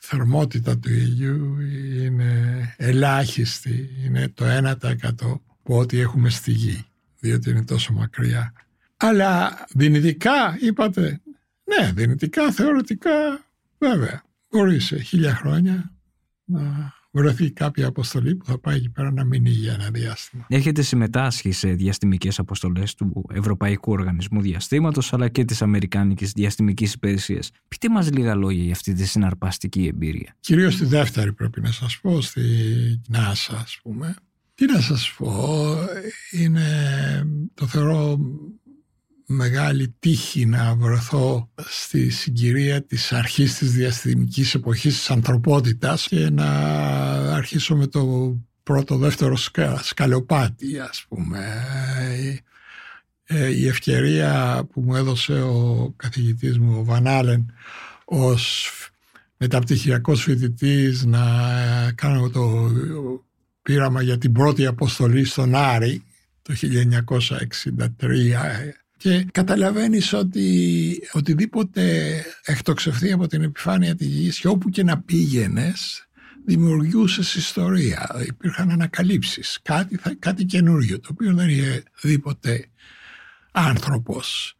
θερμότητα του ήλιου είναι ελάχιστη. Είναι το 1% που ό,τι έχουμε στη γη, διότι είναι τόσο μακριά. Αλλά δυνητικά είπατε, ναι δυνητικά, θεωρητικά βέβαια. Μπορείς σε χίλια χρόνια να βρεθεί κάποια αποστολή που θα πάει εκεί πέρα να μείνει για ένα διάστημα. Έχετε συμμετάσχει σε διαστημικές αποστολές του Ευρωπαϊκού Οργανισμού Διαστήματος αλλά και της Αμερικάνικης Διαστημικής Υπηρεσίας. Πείτε μας λίγα λόγια για αυτή τη συναρπαστική εμπειρία. Κυρίως τη δεύτερη, πρέπει να σας πω, στη NASA, ας πούμε. Τι να σας πω, είναι, το θεωρώ μεγάλη τύχη να βρεθώ στη συγκυρία της αρχής της διαστημικής εποχής της ανθρωπότητας και να αρχίσω με το πρώτο δεύτερο σκαλοπάτι ας πούμε. Ε, η ευκαιρία που μου έδωσε ο καθηγητής μου ο Βανάλεν ως μεταπτυχιακός φοιτητής να κάνω το πείραμα για την πρώτη αποστολή στον Άρη το 1963 και καταλαβαίνεις ότι οτιδήποτε εκτοξευθεί από την επιφάνεια της γης και όπου και να πήγαινες δημιουργούσες ιστορία. Υπήρχαν ανακαλύψεις, κάτι, κάτι καινούριο το οποίο δεν είχε δει ποτέ άνθρωπος.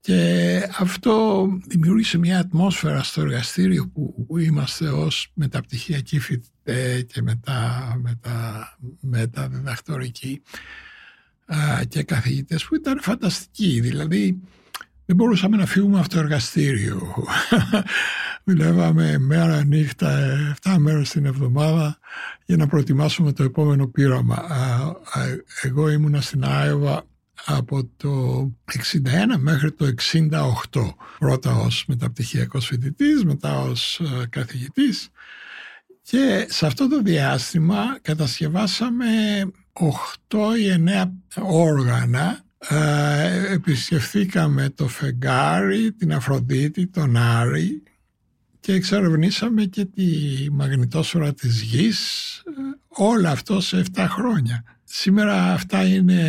Και αυτό δημιούργησε μια ατμόσφαιρα στο εργαστήριο που, είμαστε ως μεταπτυχιακοί φοιτητές και μετά, μετά, μετά διδακτορικοί και καθηγητές που ήταν φανταστικοί. Δηλαδή δεν μπορούσαμε να φύγουμε από το εργαστήριο. Δουλεύαμε μέρα νύχτα, 7 μέρες την εβδομάδα για να προετοιμάσουμε το επόμενο πείραμα. Εγώ ήμουνα στην Άιωβα από το 61 μέχρι το 68. Πρώτα ως μεταπτυχιακός φοιτητής, μετά ως καθηγητής. Και σε αυτό το διάστημα κατασκευάσαμε 8 ή 9 όργανα ε, επισκεφθήκαμε το φεγγάρι, την Αφροδίτη, τον Άρη και εξερευνήσαμε και τη μαγνητόσφαιρα της γης, ε, όλα αυτό σε 7 χρόνια. Σήμερα αυτά είναι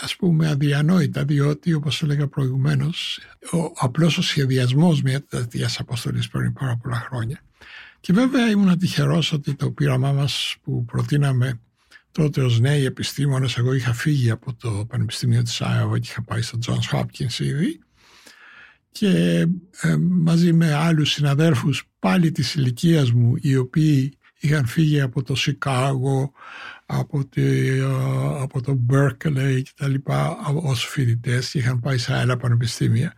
ας πούμε αδιανόητα διότι όπως έλεγα προηγουμένως ο, απλώς ο σχεδιασμός μιας τέτοιας αποστολής πριν πάρα πολλά χρόνια. Και βέβαια ήμουν τυχερός ότι το πείραμά μας που προτείναμε τότε ως νέοι επιστήμονες εγώ είχα φύγει από το Πανεπιστήμιο της Άιωβα και είχα πάει στο Johns Hopkins ήδη και ε, μαζί με άλλους συναδέρφους πάλι της ηλικίας μου οι οποίοι είχαν φύγει από το Σικάγο, από, τη, ε, από το Berkeley και τα λοιπά ως φοιτητές και είχαν πάει σε άλλα πανεπιστήμια.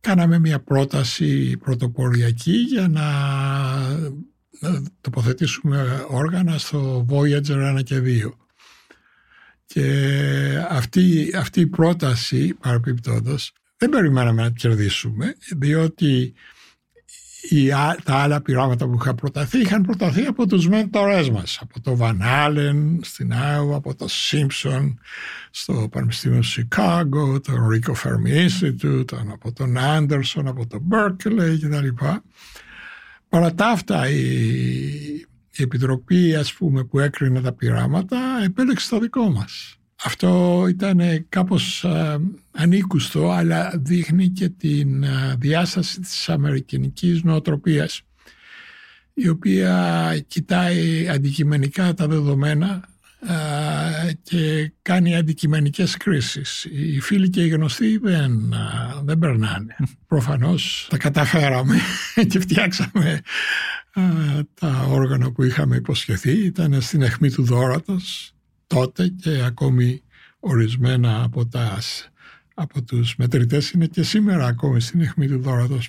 Κάναμε μια πρόταση πρωτοποριακή για να να τοποθετήσουμε όργανα στο Voyager 1 και 2. Και αυτή, αυτή η πρόταση παραπιπτόντως δεν περιμέναμε να κερδίσουμε διότι οι, τα άλλα πειράματα που είχαν προταθεί είχαν προταθεί από τους μέντορές μας από το Van Allen στην Άιωβα, από το Simpson στο Πανεπιστήμιο Σικάγο, το Rico Fermi Institute, από τον Anderson, από το Berkeley κτλ. Παρά τα αυτά η, η Επιτροπή ας πούμε, που έκρινε τα πειράματα επέλεξε το δικό μας. Αυτό ήταν κάπως α, ανήκουστο αλλά δείχνει και την διάσταση της αμερικανικής νοοτροπίας η οποία κοιτάει αντικειμενικά τα δεδομένα και κάνει αντικειμενικές κρίσεις. Οι φίλοι και οι γνωστοί δεν, δεν περνάνε. Προφανώς τα καταφέραμε και φτιάξαμε τα όργανα που είχαμε υποσχεθεί. Ήταν στην αιχμή του δόρατος τότε και ακόμη ορισμένα από, τα, από τους μετρητές είναι και σήμερα ακόμη στην αιχμή του δόρατος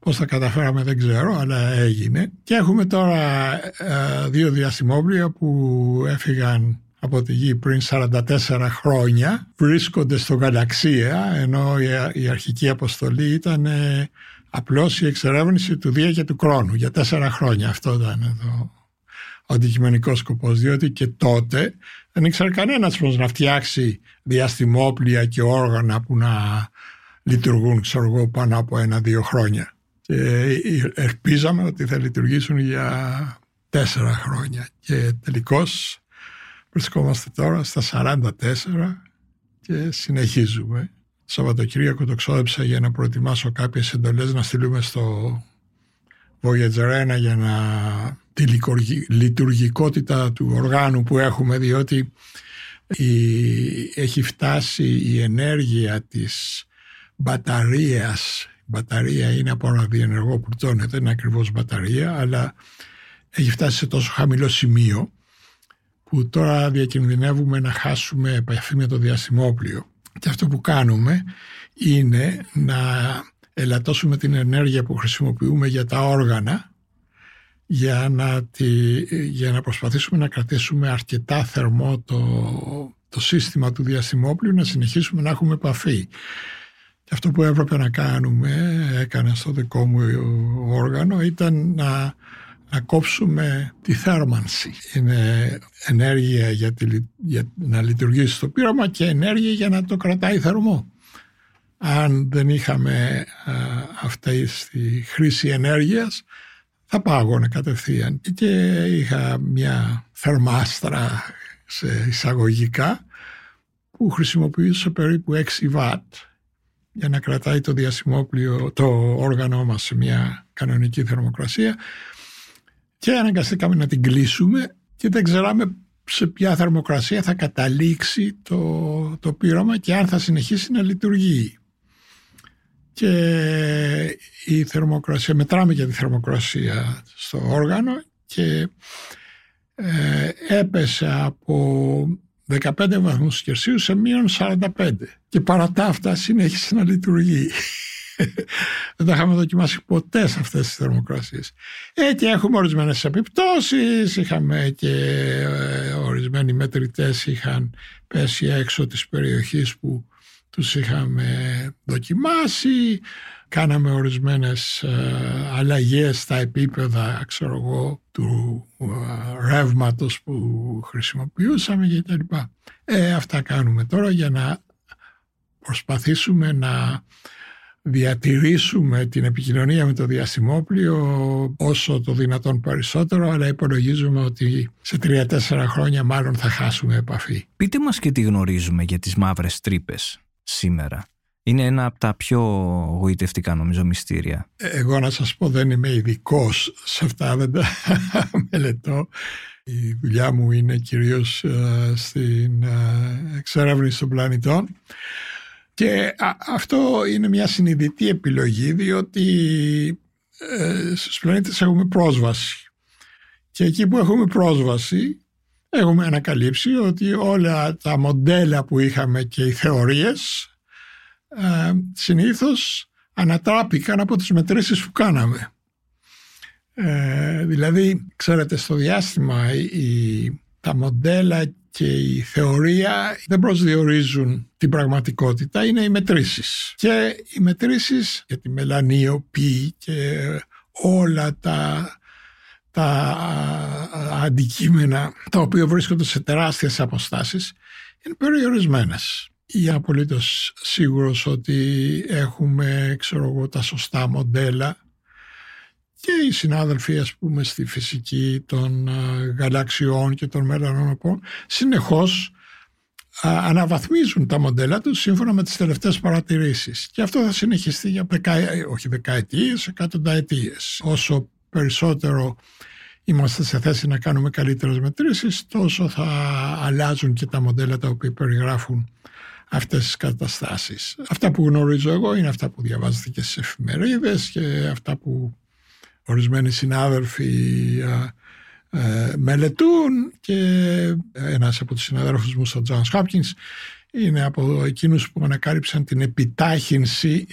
Πώς θα καταφέραμε δεν ξέρω, αλλά έγινε. Και έχουμε τώρα ε, δύο διαστημόπλια που έφυγαν από τη Γη πριν 44 χρόνια. Βρίσκονται στο γαλαξία, ενώ η, αρχική αποστολή ήταν ε, απλώς η εξερεύνηση του Δία και του Κρόνου για τέσσερα χρόνια. Αυτό ήταν το, ο αντικειμενικός σκοπός, διότι και τότε δεν ήξερε κανένας πώς να φτιάξει διαστημόπλια και όργανα που να λειτουργούν ξέρω εγώ, πάνω από ένα-δύο χρόνια. Και ελπίζαμε ότι θα λειτουργήσουν για τέσσερα χρόνια και τελικώς βρισκόμαστε τώρα στα 44 και συνεχίζουμε. Σαββατοκύριακο το ξόδεψα για να προετοιμάσω κάποιες εντολές να στείλουμε στο Voyager 1 για να τη λειτουργικότητα του οργάνου που έχουμε διότι η, έχει φτάσει η ενέργεια της μπαταρίας η μπαταρία είναι από ένα διενεργό πλουτόνιο δεν είναι ακριβώς μπαταρία αλλά έχει φτάσει σε τόσο χαμηλό σημείο που τώρα διακινδυνεύουμε να χάσουμε επαφή με το διαστημόπλιο και αυτό που κάνουμε είναι να ελαττώσουμε την ενέργεια που χρησιμοποιούμε για τα όργανα για να, τη, για να προσπαθήσουμε να κρατήσουμε αρκετά θερμό το, το σύστημα του διαστημόπλου να συνεχίσουμε να έχουμε επαφή. Και αυτό που έπρεπε να κάνουμε, έκανα στο δικό μου όργανο, ήταν να, να κόψουμε τη θέρμανση. Είναι ενέργεια για, για να λειτουργήσει το πείραμα και ενέργεια για να το κρατάει θερμό αν δεν είχαμε α, αυτή τη χρήση ενέργειας θα πάγωνε κατευθείαν. Και είχα μια θερμάστρα σε εισαγωγικά που χρησιμοποιούσε περίπου 6 βατ για να κρατάει το διασημόπλιο, το όργανο μας σε μια κανονική θερμοκρασία. Και αναγκαστήκαμε να την κλείσουμε και δεν ξέραμε σε ποια θερμοκρασία θα καταλήξει το, το πείραμα και αν θα συνεχίσει να λειτουργεί. Και η θερμοκρασία, μετράμε για τη θερμοκρασία στο όργανο και ε, έπεσε από 15 βαθμούς Κελσίου σε μείον 45 και παρά τα αυτά συνέχισε να λειτουργεί. Δεν τα είχαμε δοκιμάσει ποτέ σε αυτές τις θερμοκρασίες. Ε, και έχουμε ορισμένες επιπτώσεις, είχαμε και ε, ορισμένοι μετρητές είχαν πέσει έξω της περιοχής που τους είχαμε δοκιμάσει, κάναμε ορισμένες ε, αλλαγές στα επίπεδα ξέρω εγώ, του ε, ρεύματος που χρησιμοποιούσαμε και τα λοιπά. Ε, αυτά κάνουμε τώρα για να προσπαθήσουμε να διατηρήσουμε την επικοινωνία με το διαστημόπλιο όσο το δυνατόν περισσότερο αλλά υπολογίζουμε ότι σε τρία-τέσσερα χρόνια μάλλον θα χάσουμε επαφή. Πείτε μας και τι γνωρίζουμε για τις μαύρες τρύπες σήμερα. Είναι ένα από τα πιο γοητευτικά νομίζω μυστήρια. Εγώ να σας πω δεν είμαι ειδικός σε αυτά, δεν τα μελετώ. Η δουλειά μου είναι κυρίως uh, στην uh, εξερεύνηση των πλανητών και αυτό είναι μια συνειδητή επιλογή διότι uh, στους πλανήτες έχουμε πρόσβαση και εκεί που έχουμε πρόσβαση έχουμε ανακαλύψει ότι όλα τα μοντέλα που είχαμε και οι θεωρίες ε, συνήθως ανατράπηκαν από τις μετρήσεις που κάναμε. Ε, δηλαδή, ξέρετε, στο διάστημα η, τα μοντέλα και η θεωρία δεν προσδιορίζουν την πραγματικότητα, είναι οι μετρήσεις. Και οι μετρήσεις για τη μελανίωπη και όλα τα τα αντικείμενα τα οποία βρίσκονται σε τεράστιες αποστάσεις είναι περιορισμένες. Είμαι απολύτως σίγουρος ότι έχουμε ξέρω εγώ, τα σωστά μοντέλα. Και οι συνάδελφοι ας πούμε στη φυσική των γαλαξιών και των μελανόπων συνεχώς αναβαθμίζουν τα μοντέλα τους σύμφωνα με τις τελευταίες παρατηρήσεις. Και αυτό θα συνεχιστεί για δεκα, όχι δεκαετίες, εκατονταετίες. Όσο περισσότερο είμαστε σε θέση να κάνουμε καλύτερες μετρήσεις, τόσο θα αλλάζουν και τα μοντέλα τα οποία περιγράφουν αυτές τις καταστάσεις. Αυτά που γνωρίζω εγώ είναι αυτά που διαβάζετε και στις εφημερίδες και αυτά που ορισμένοι συνάδελφοι μελετούν και ένας από τους συναδέλφους μου στο Johns Hopkins είναι από εκείνους που ανακάλυψαν την επιτάχυνση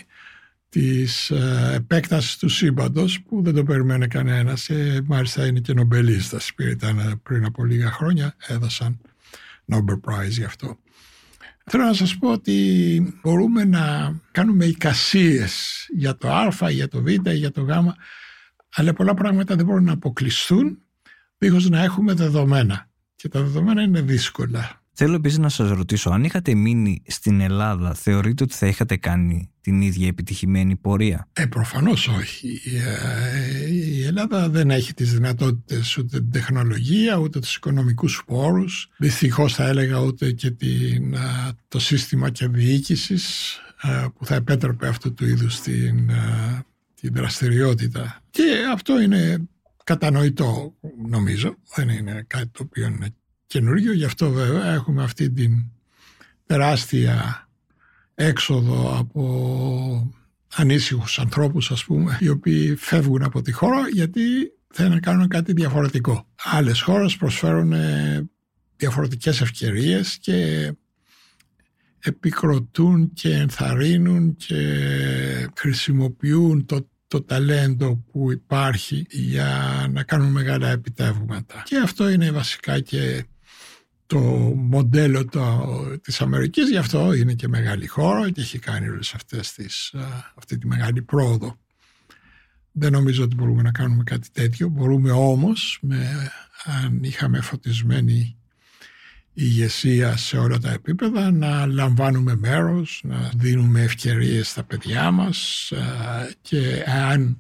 της ε, επέκτασης του σύμπαντος που δεν το περιμένει κανένας και μάλιστα είναι και νομπελίστας ήταν πριν από λίγα χρόνια έδωσαν Nobel Prize γι' αυτό. Θέλω να σας πω ότι μπορούμε να κάνουμε εικασίες για το α, για το β, για το γ αλλά πολλά πράγματα δεν μπορούν να αποκλειστούν δίχως να έχουμε δεδομένα. Και τα δεδομένα είναι δύσκολα. Θέλω επίσης να σας ρωτήσω, αν είχατε μείνει στην Ελλάδα, θεωρείτε ότι θα είχατε κάνει την ίδια επιτυχημένη πορεία; Ε, προφανώς όχι. Ε, η Ελλάδα δεν έχει τις δυνατότητες ούτε την τεχνολογία, ούτε τους οικονομικούς πόρους. Δυστυχώς θα έλεγα ούτε και την, το σύστημα και διοίκησης που θα επέτρεπε αυτού του είδους την, την δραστηριότητα. Και αυτό είναι κατανοητό νομίζω. Δεν είναι κάτι το οποίο είναι καινούργιο. Γι' αυτό βέβαια έχουμε αυτή την τεράστια έξοδο από ανήσυχους ανθρώπους ας πούμε οι οποίοι φεύγουν από τη χώρα γιατί θέλουν να κάνουν κάτι διαφορετικό. Άλλες χώρες προσφέρουν ε, διαφορετικές ευκαιρίες και επικροτούν και ενθαρρύνουν και χρησιμοποιούν το το ταλέντο που υπάρχει για να κάνουν μεγάλα επιτεύγματα. Και αυτό είναι βασικά και το μοντέλο το, της Αμερικής, γι' αυτό είναι και μεγάλη χώρα και έχει κάνει όλες αυτές τις, αυτή τη μεγάλη πρόοδο. Δεν νομίζω ότι μπορούμε να κάνουμε κάτι τέτοιο. Μπορούμε όμως, με, αν είχαμε φωτισμένη ηγεσία σε όλα τα επίπεδα, να λαμβάνουμε μέρος, να δίνουμε ευκαιρίες στα παιδιά μας και αν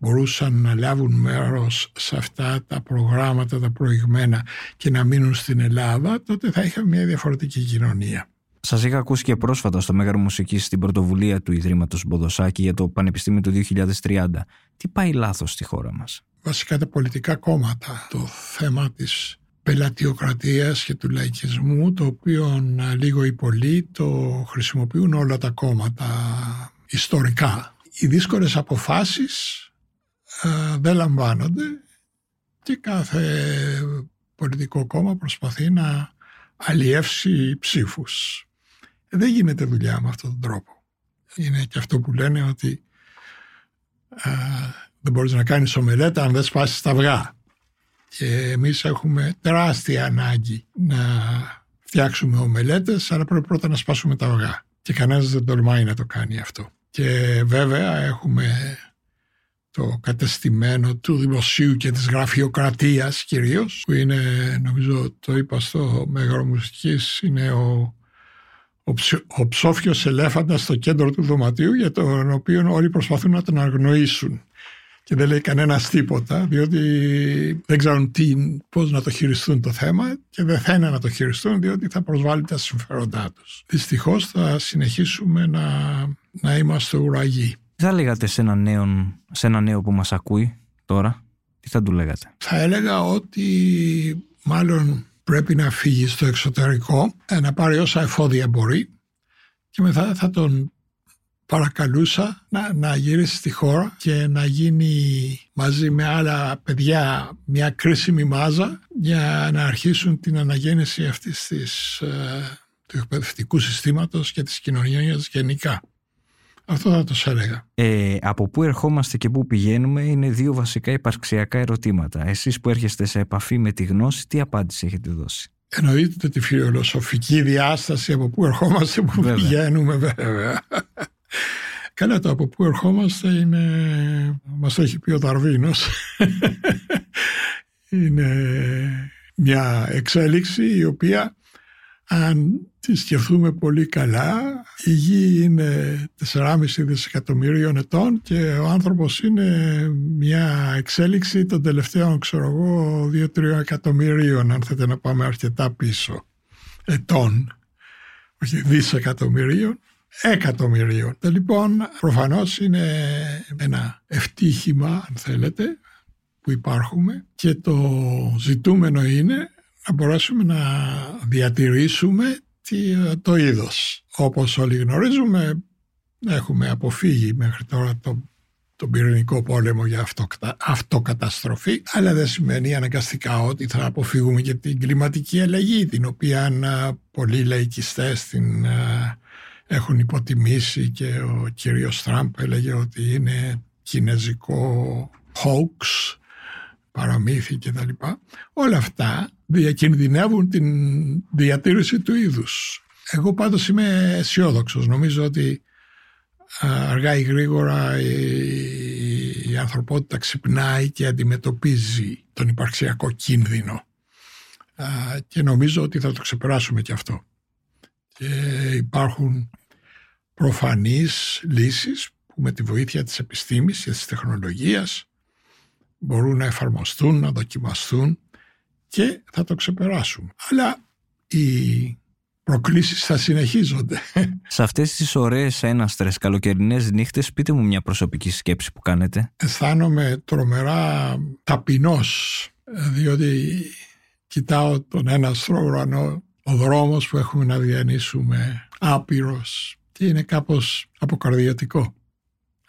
μπορούσαν να λάβουν μέρος σε αυτά τα προγράμματα τα προηγμένα και να μείνουν στην Ελλάδα, τότε θα είχαμε μια διαφορετική κοινωνία. Σας είχα ακούσει και πρόσφατα στο Μέγαρο Μουσικής στην πρωτοβουλία του Ιδρύματος Μποδοσάκη για το Πανεπιστήμιο του 2030. Τι πάει λάθος στη χώρα μας, Βασικά τα πολιτικά κόμματα. Το θέμα της πελατιοκρατία και του λαϊκισμού, το οποίο λίγο ή πολύ το χρησιμοποιούν όλα τα κόμματα ιστορικά. Οι δύσκολες αποφάσεις ε, δεν λαμβάνονται και κάθε πολιτικό κόμμα προσπαθεί να αλλιεύσει ψήφους. Δεν γίνεται δουλειά με αυτόν τον τρόπο. Είναι και αυτό που λένε ότι α, ε, δεν μπορείς να κάνεις ομελέτα αν δεν σπάσεις τα αυγά. Και εμείς έχουμε τεράστια ανάγκη να φτιάξουμε ομελέτες, αλλά πρέπει πρώτα να σπάσουμε τα αυγά. Και κανένας δεν τολμάει να το κάνει αυτό. Και βέβαια έχουμε το κατεστημένο του δημοσίου και της γραφειοκρατίας κυρίως που είναι νομίζω το είπα στο Μέγαρο Μουσικής είναι ο, ο, ο ψόφιος ελέφαντας στο κέντρο του δωματίου για τον οποίο όλοι προσπαθούν να τον αγνοήσουν και δεν λέει κανένας τίποτα διότι δεν ξέρουν τι, πώς να το χειριστούν το θέμα και δεν θέλουν να το χειριστούν διότι θα προσβάλλει τα συμφέροντά τους. Δυστυχώς θα συνεχίσουμε να, να είμαστε ουραγοί. Τι θα λέγατε σε ένα, νέο, σε ένα νέο που μας ακούει τώρα, τι θα του λέγατε; Θα έλεγα ότι μάλλον πρέπει να φύγει στο εξωτερικό, ε, να πάρει όσα εφόδια μπορεί και μετά θα τον παρακαλούσα να, να γυρίσει στη χώρα και να γίνει μαζί με άλλα παιδιά μια κρίσιμη μάζα για να αρχίσουν την αναγέννηση αυτής της, ε, του εκπαιδευτικού συστήματος και της κοινωνίας γενικά. Αυτό θα το έλεγα. Ε, από πού ερχόμαστε και πού πηγαίνουμε είναι δύο βασικά υπαρξιακά ερωτήματα. Εσείς που έρχεστε σε επαφή με τη γνώση, τι απάντηση έχετε δώσει; Εννοείται τη φιλοσοφική διάσταση από πού ερχόμαστε, πού βέβαια. πηγαίνουμε βέβαια. Καλά το από πού ερχόμαστε είναι, μας το έχει πει ο Δαρβίνος, είναι μια εξέλιξη η οποία αν τη σκεφτούμε πολύ καλά, η γη είναι 4,5 δισεκατομμυρίων ετών και ο άνθρωπος είναι μια εξέλιξη των τελευταίων, ξέρω εγώ, 2-3 εκατομμυρίων, αν θέλετε να πάμε αρκετά πίσω, ετών, όχι δισεκατομμυρίων, εκατομμυρίων. Λοιπόν, προφανώς είναι ένα ευτύχημα, αν θέλετε, που υπάρχουμε και το ζητούμενο είναι να μπορέσουμε να διατηρήσουμε το είδος. Όπως όλοι γνωρίζουμε έχουμε αποφύγει μέχρι τώρα το, τον πυρηνικό πόλεμο για αυτοκαταστροφή αλλά δεν σημαίνει αναγκαστικά ότι θα αποφύγουμε και την κλιματική αλλαγή την οποία πολλοί λαϊκιστές την έχουν υποτιμήσει και ο κύριος Τραμπ έλεγε ότι είναι κινέζικο hoax παραμύθι κτλ. Όλα αυτά διακινδυνεύουν την διατήρηση του είδους. Εγώ πάντως είμαι αισιόδοξος. Νομίζω ότι αργά ή γρήγορα η η ανθρωπότητα ξυπνάει και αντιμετωπίζει τον υπαρξιακό κίνδυνο και νομίζω ότι θα το ξεπεράσουμε και αυτό. Και υπάρχουν προφανείς λύσεις που με τη βοήθεια της επιστήμης και της τεχνολογίας μπορούν να εφαρμοστούν, να δοκιμαστούν και θα το ξεπεράσουμε. Αλλά οι προκλήσεις θα συνεχίζονται. Σε αυτές τις ωραίες έναστρες καλοκαιρινές νύχτες πείτε μου μια προσωπική σκέψη που κάνετε. Αισθάνομαι τρομερά ταπεινός διότι κοιτάω τον ένα ουρανό ο δρόμος που έχουμε να διανύσουμε άπειρος και είναι κάπως αποκαρδιωτικό.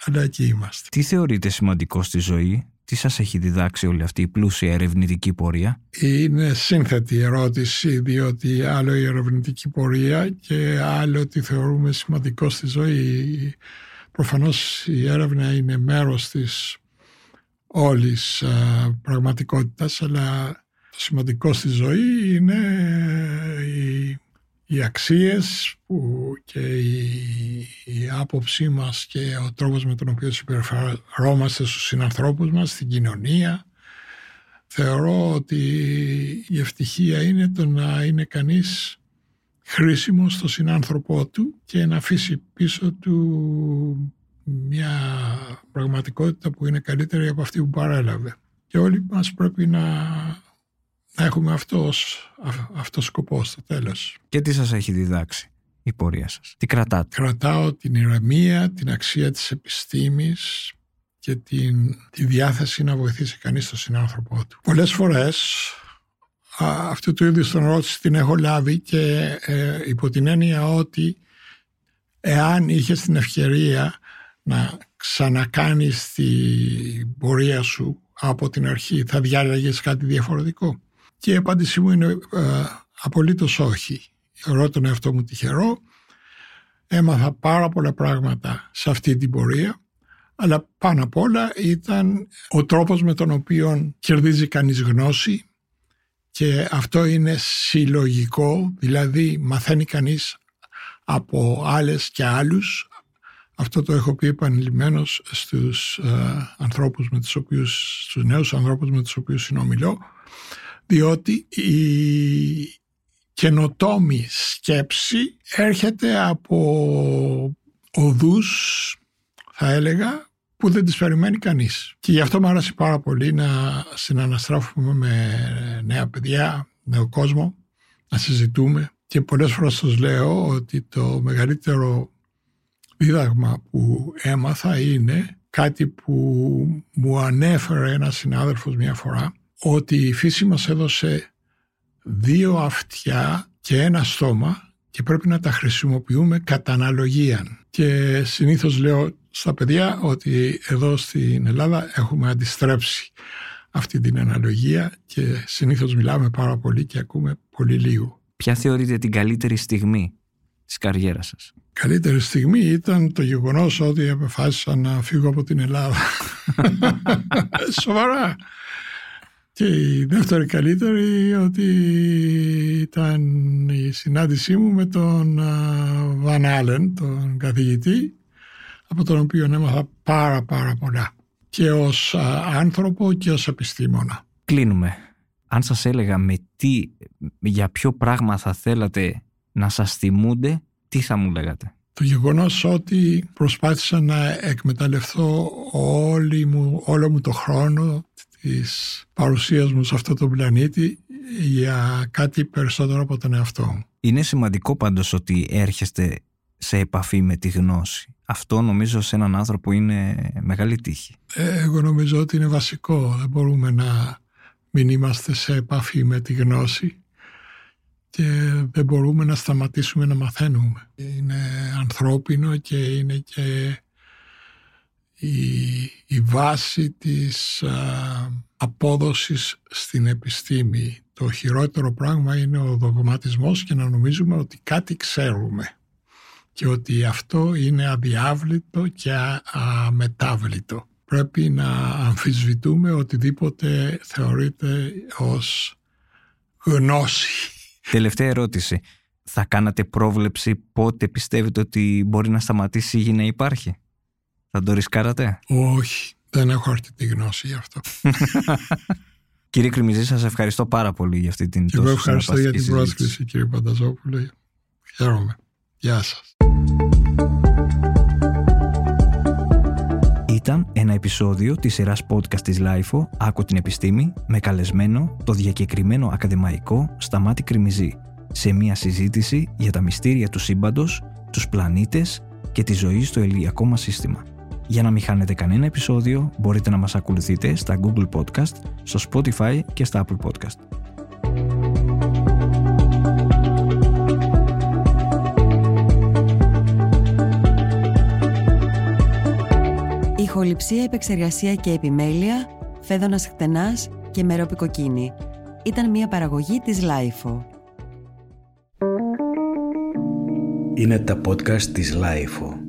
Αλλά εκεί είμαστε. Τι θεωρείτε σημαντικό στη ζωή, τι σας έχει διδάξει όλη αυτή η πλούσια ερευνητική πορεία; Είναι σύνθετη ερώτηση διότι άλλο η ερευνητική πορεία και άλλο τι θεωρούμε σημαντικό στη ζωή. Προφανώς η έρευνα είναι μέρος της όλης α, πραγματικότητας αλλά το σημαντικό στη ζωή είναι οι, οι αξίες που και η, η άποψή μας και ο τρόπος με τον οποίο συμπεριφερόμαστε στους συνανθρώπους μας, στην κοινωνία. Θεωρώ ότι η ευτυχία είναι το να είναι κανείς χρήσιμο στο συνάνθρωπό του και να αφήσει πίσω του μια πραγματικότητα που είναι καλύτερη από αυτή που παρέλαβε. Και όλοι μας πρέπει να να έχουμε αυτός, αυτός σκοπός στο τέλος. Και τι σας έχει διδάξει η πορεία σας, τι κρατάτε; Κρατάω την ηρεμία, την αξία της επιστήμης και την, τη διάθεση να βοηθήσει κανείς τον συνάνθρωπό του. Πολλές φορές α, αυτού του είδους τον ερώτηση την έχω λάβει και ε, υπό την έννοια ότι εάν είχες την ευκαιρία να ξανακάνεις την πορεία σου από την αρχή θα διάλεγες κάτι διαφορετικό. Και η απάντησή μου είναι ε, απολύτως όχι. Θεωρώ τον εαυτό μου τυχερό. Έμαθα πάρα πολλά πράγματα σε αυτή την πορεία. Αλλά πάνω απ' όλα ήταν ο τρόπος με τον οποίο κερδίζει κανείς γνώση και αυτό είναι συλλογικό, δηλαδή μαθαίνει κανείς από άλλες και άλλους. Αυτό το έχω πει επανειλημμένως στους ε, ανθρώπους με τους οποίους, στους νέους ανθρώπους με τους οποίους συνομιλώ διότι η καινοτόμη σκέψη έρχεται από οδούς, θα έλεγα, που δεν τις περιμένει κανείς. Και γι' αυτό μου άρεσε πάρα πολύ να συναναστράφουμε με νέα παιδιά, νέο κόσμο, να συζητούμε. Και πολλές φορές σας λέω ότι το μεγαλύτερο δίδαγμα που έμαθα είναι κάτι που μου ανέφερε ένας συνάδελφος μια φορά ότι η φύση μας έδωσε δύο αυτιά και ένα στόμα και πρέπει να τα χρησιμοποιούμε κατά αναλογία. Και συνήθως λέω στα παιδιά ότι εδώ στην Ελλάδα έχουμε αντιστρέψει αυτή την αναλογία και συνήθως μιλάμε πάρα πολύ και ακούμε πολύ λίγο. Ποια θεωρείτε την καλύτερη στιγμή της καριέρας σας; Καλύτερη στιγμή ήταν το γεγονός ότι αποφάσισα να φύγω από την Ελλάδα. Σοβαρά. Και η δεύτερη καλύτερη ότι ήταν η συνάντησή μου με τον Βαν Άλεν, τον καθηγητή, από τον οποίο έμαθα πάρα πάρα πολλά και ως άνθρωπο και ως επιστήμονα. Κλείνουμε. Αν σας έλεγα με τι, για ποιο πράγμα θα θέλατε να σας θυμούνται, τι θα μου λέγατε; Το γεγονός ότι προσπάθησα να εκμεταλλευτώ όλη μου, όλο μου το χρόνο της παρουσίας μου σε αυτό το πλανήτη για κάτι περισσότερο από τον εαυτό μου. Είναι σημαντικό πάντως ότι έρχεστε σε επαφή με τη γνώση. Αυτό νομίζω σε έναν άνθρωπο είναι μεγάλη τύχη. Ε, εγώ νομίζω ότι είναι βασικό. Δεν μπορούμε να μην είμαστε σε επαφή με τη γνώση και δεν μπορούμε να σταματήσουμε να μαθαίνουμε. Είναι ανθρώπινο και είναι και η, βάση της α, απόδοσης στην επιστήμη. Το χειρότερο πράγμα είναι ο δογματισμός και να νομίζουμε ότι κάτι ξέρουμε και ότι αυτό είναι αδιάβλητο και αμετάβλητο. Πρέπει να αμφισβητούμε οτιδήποτε θεωρείται ως γνώση. Τελευταία ερώτηση. Θα κάνατε πρόβλεψη πότε πιστεύετε ότι μπορεί να σταματήσει η γη να υπάρχει; Θα το ρισκάρατε; Όχι. Δεν έχω αρκετή γνώση γι' αυτό. Κύριε Κρυμιζή, σας ευχαριστώ πάρα πολύ για αυτή την Και εγώ ευχαριστώ για την πρόσκληση κύριε Πανταζόπουλο. Χαίρομαι. Γεια σας. Ήταν ένα επεισόδιο της σειράς podcast της LIFO «Άκου την επιστήμη» με καλεσμένο το διακεκριμένο ακαδημαϊκό Σταμάτη Κρυμιζή σε μια συζήτηση για τα μυστήρια του σύμπαντος, τους πλανήτες και τη ζωή στο ελιακό μας σύστημα. Για να μην χάνετε κανένα επεισόδιο, μπορείτε να μας ακολουθείτε στα Google Podcast, στο Spotify και στα Apple Podcast. Ηχοληψία, επεξεργασία και επιμέλεια, Φαίδωνας Κτενάς και Μερόπη Κοκκίνη. Ήταν μια παραγωγή της LiFO. Είναι τα podcast της LiFO.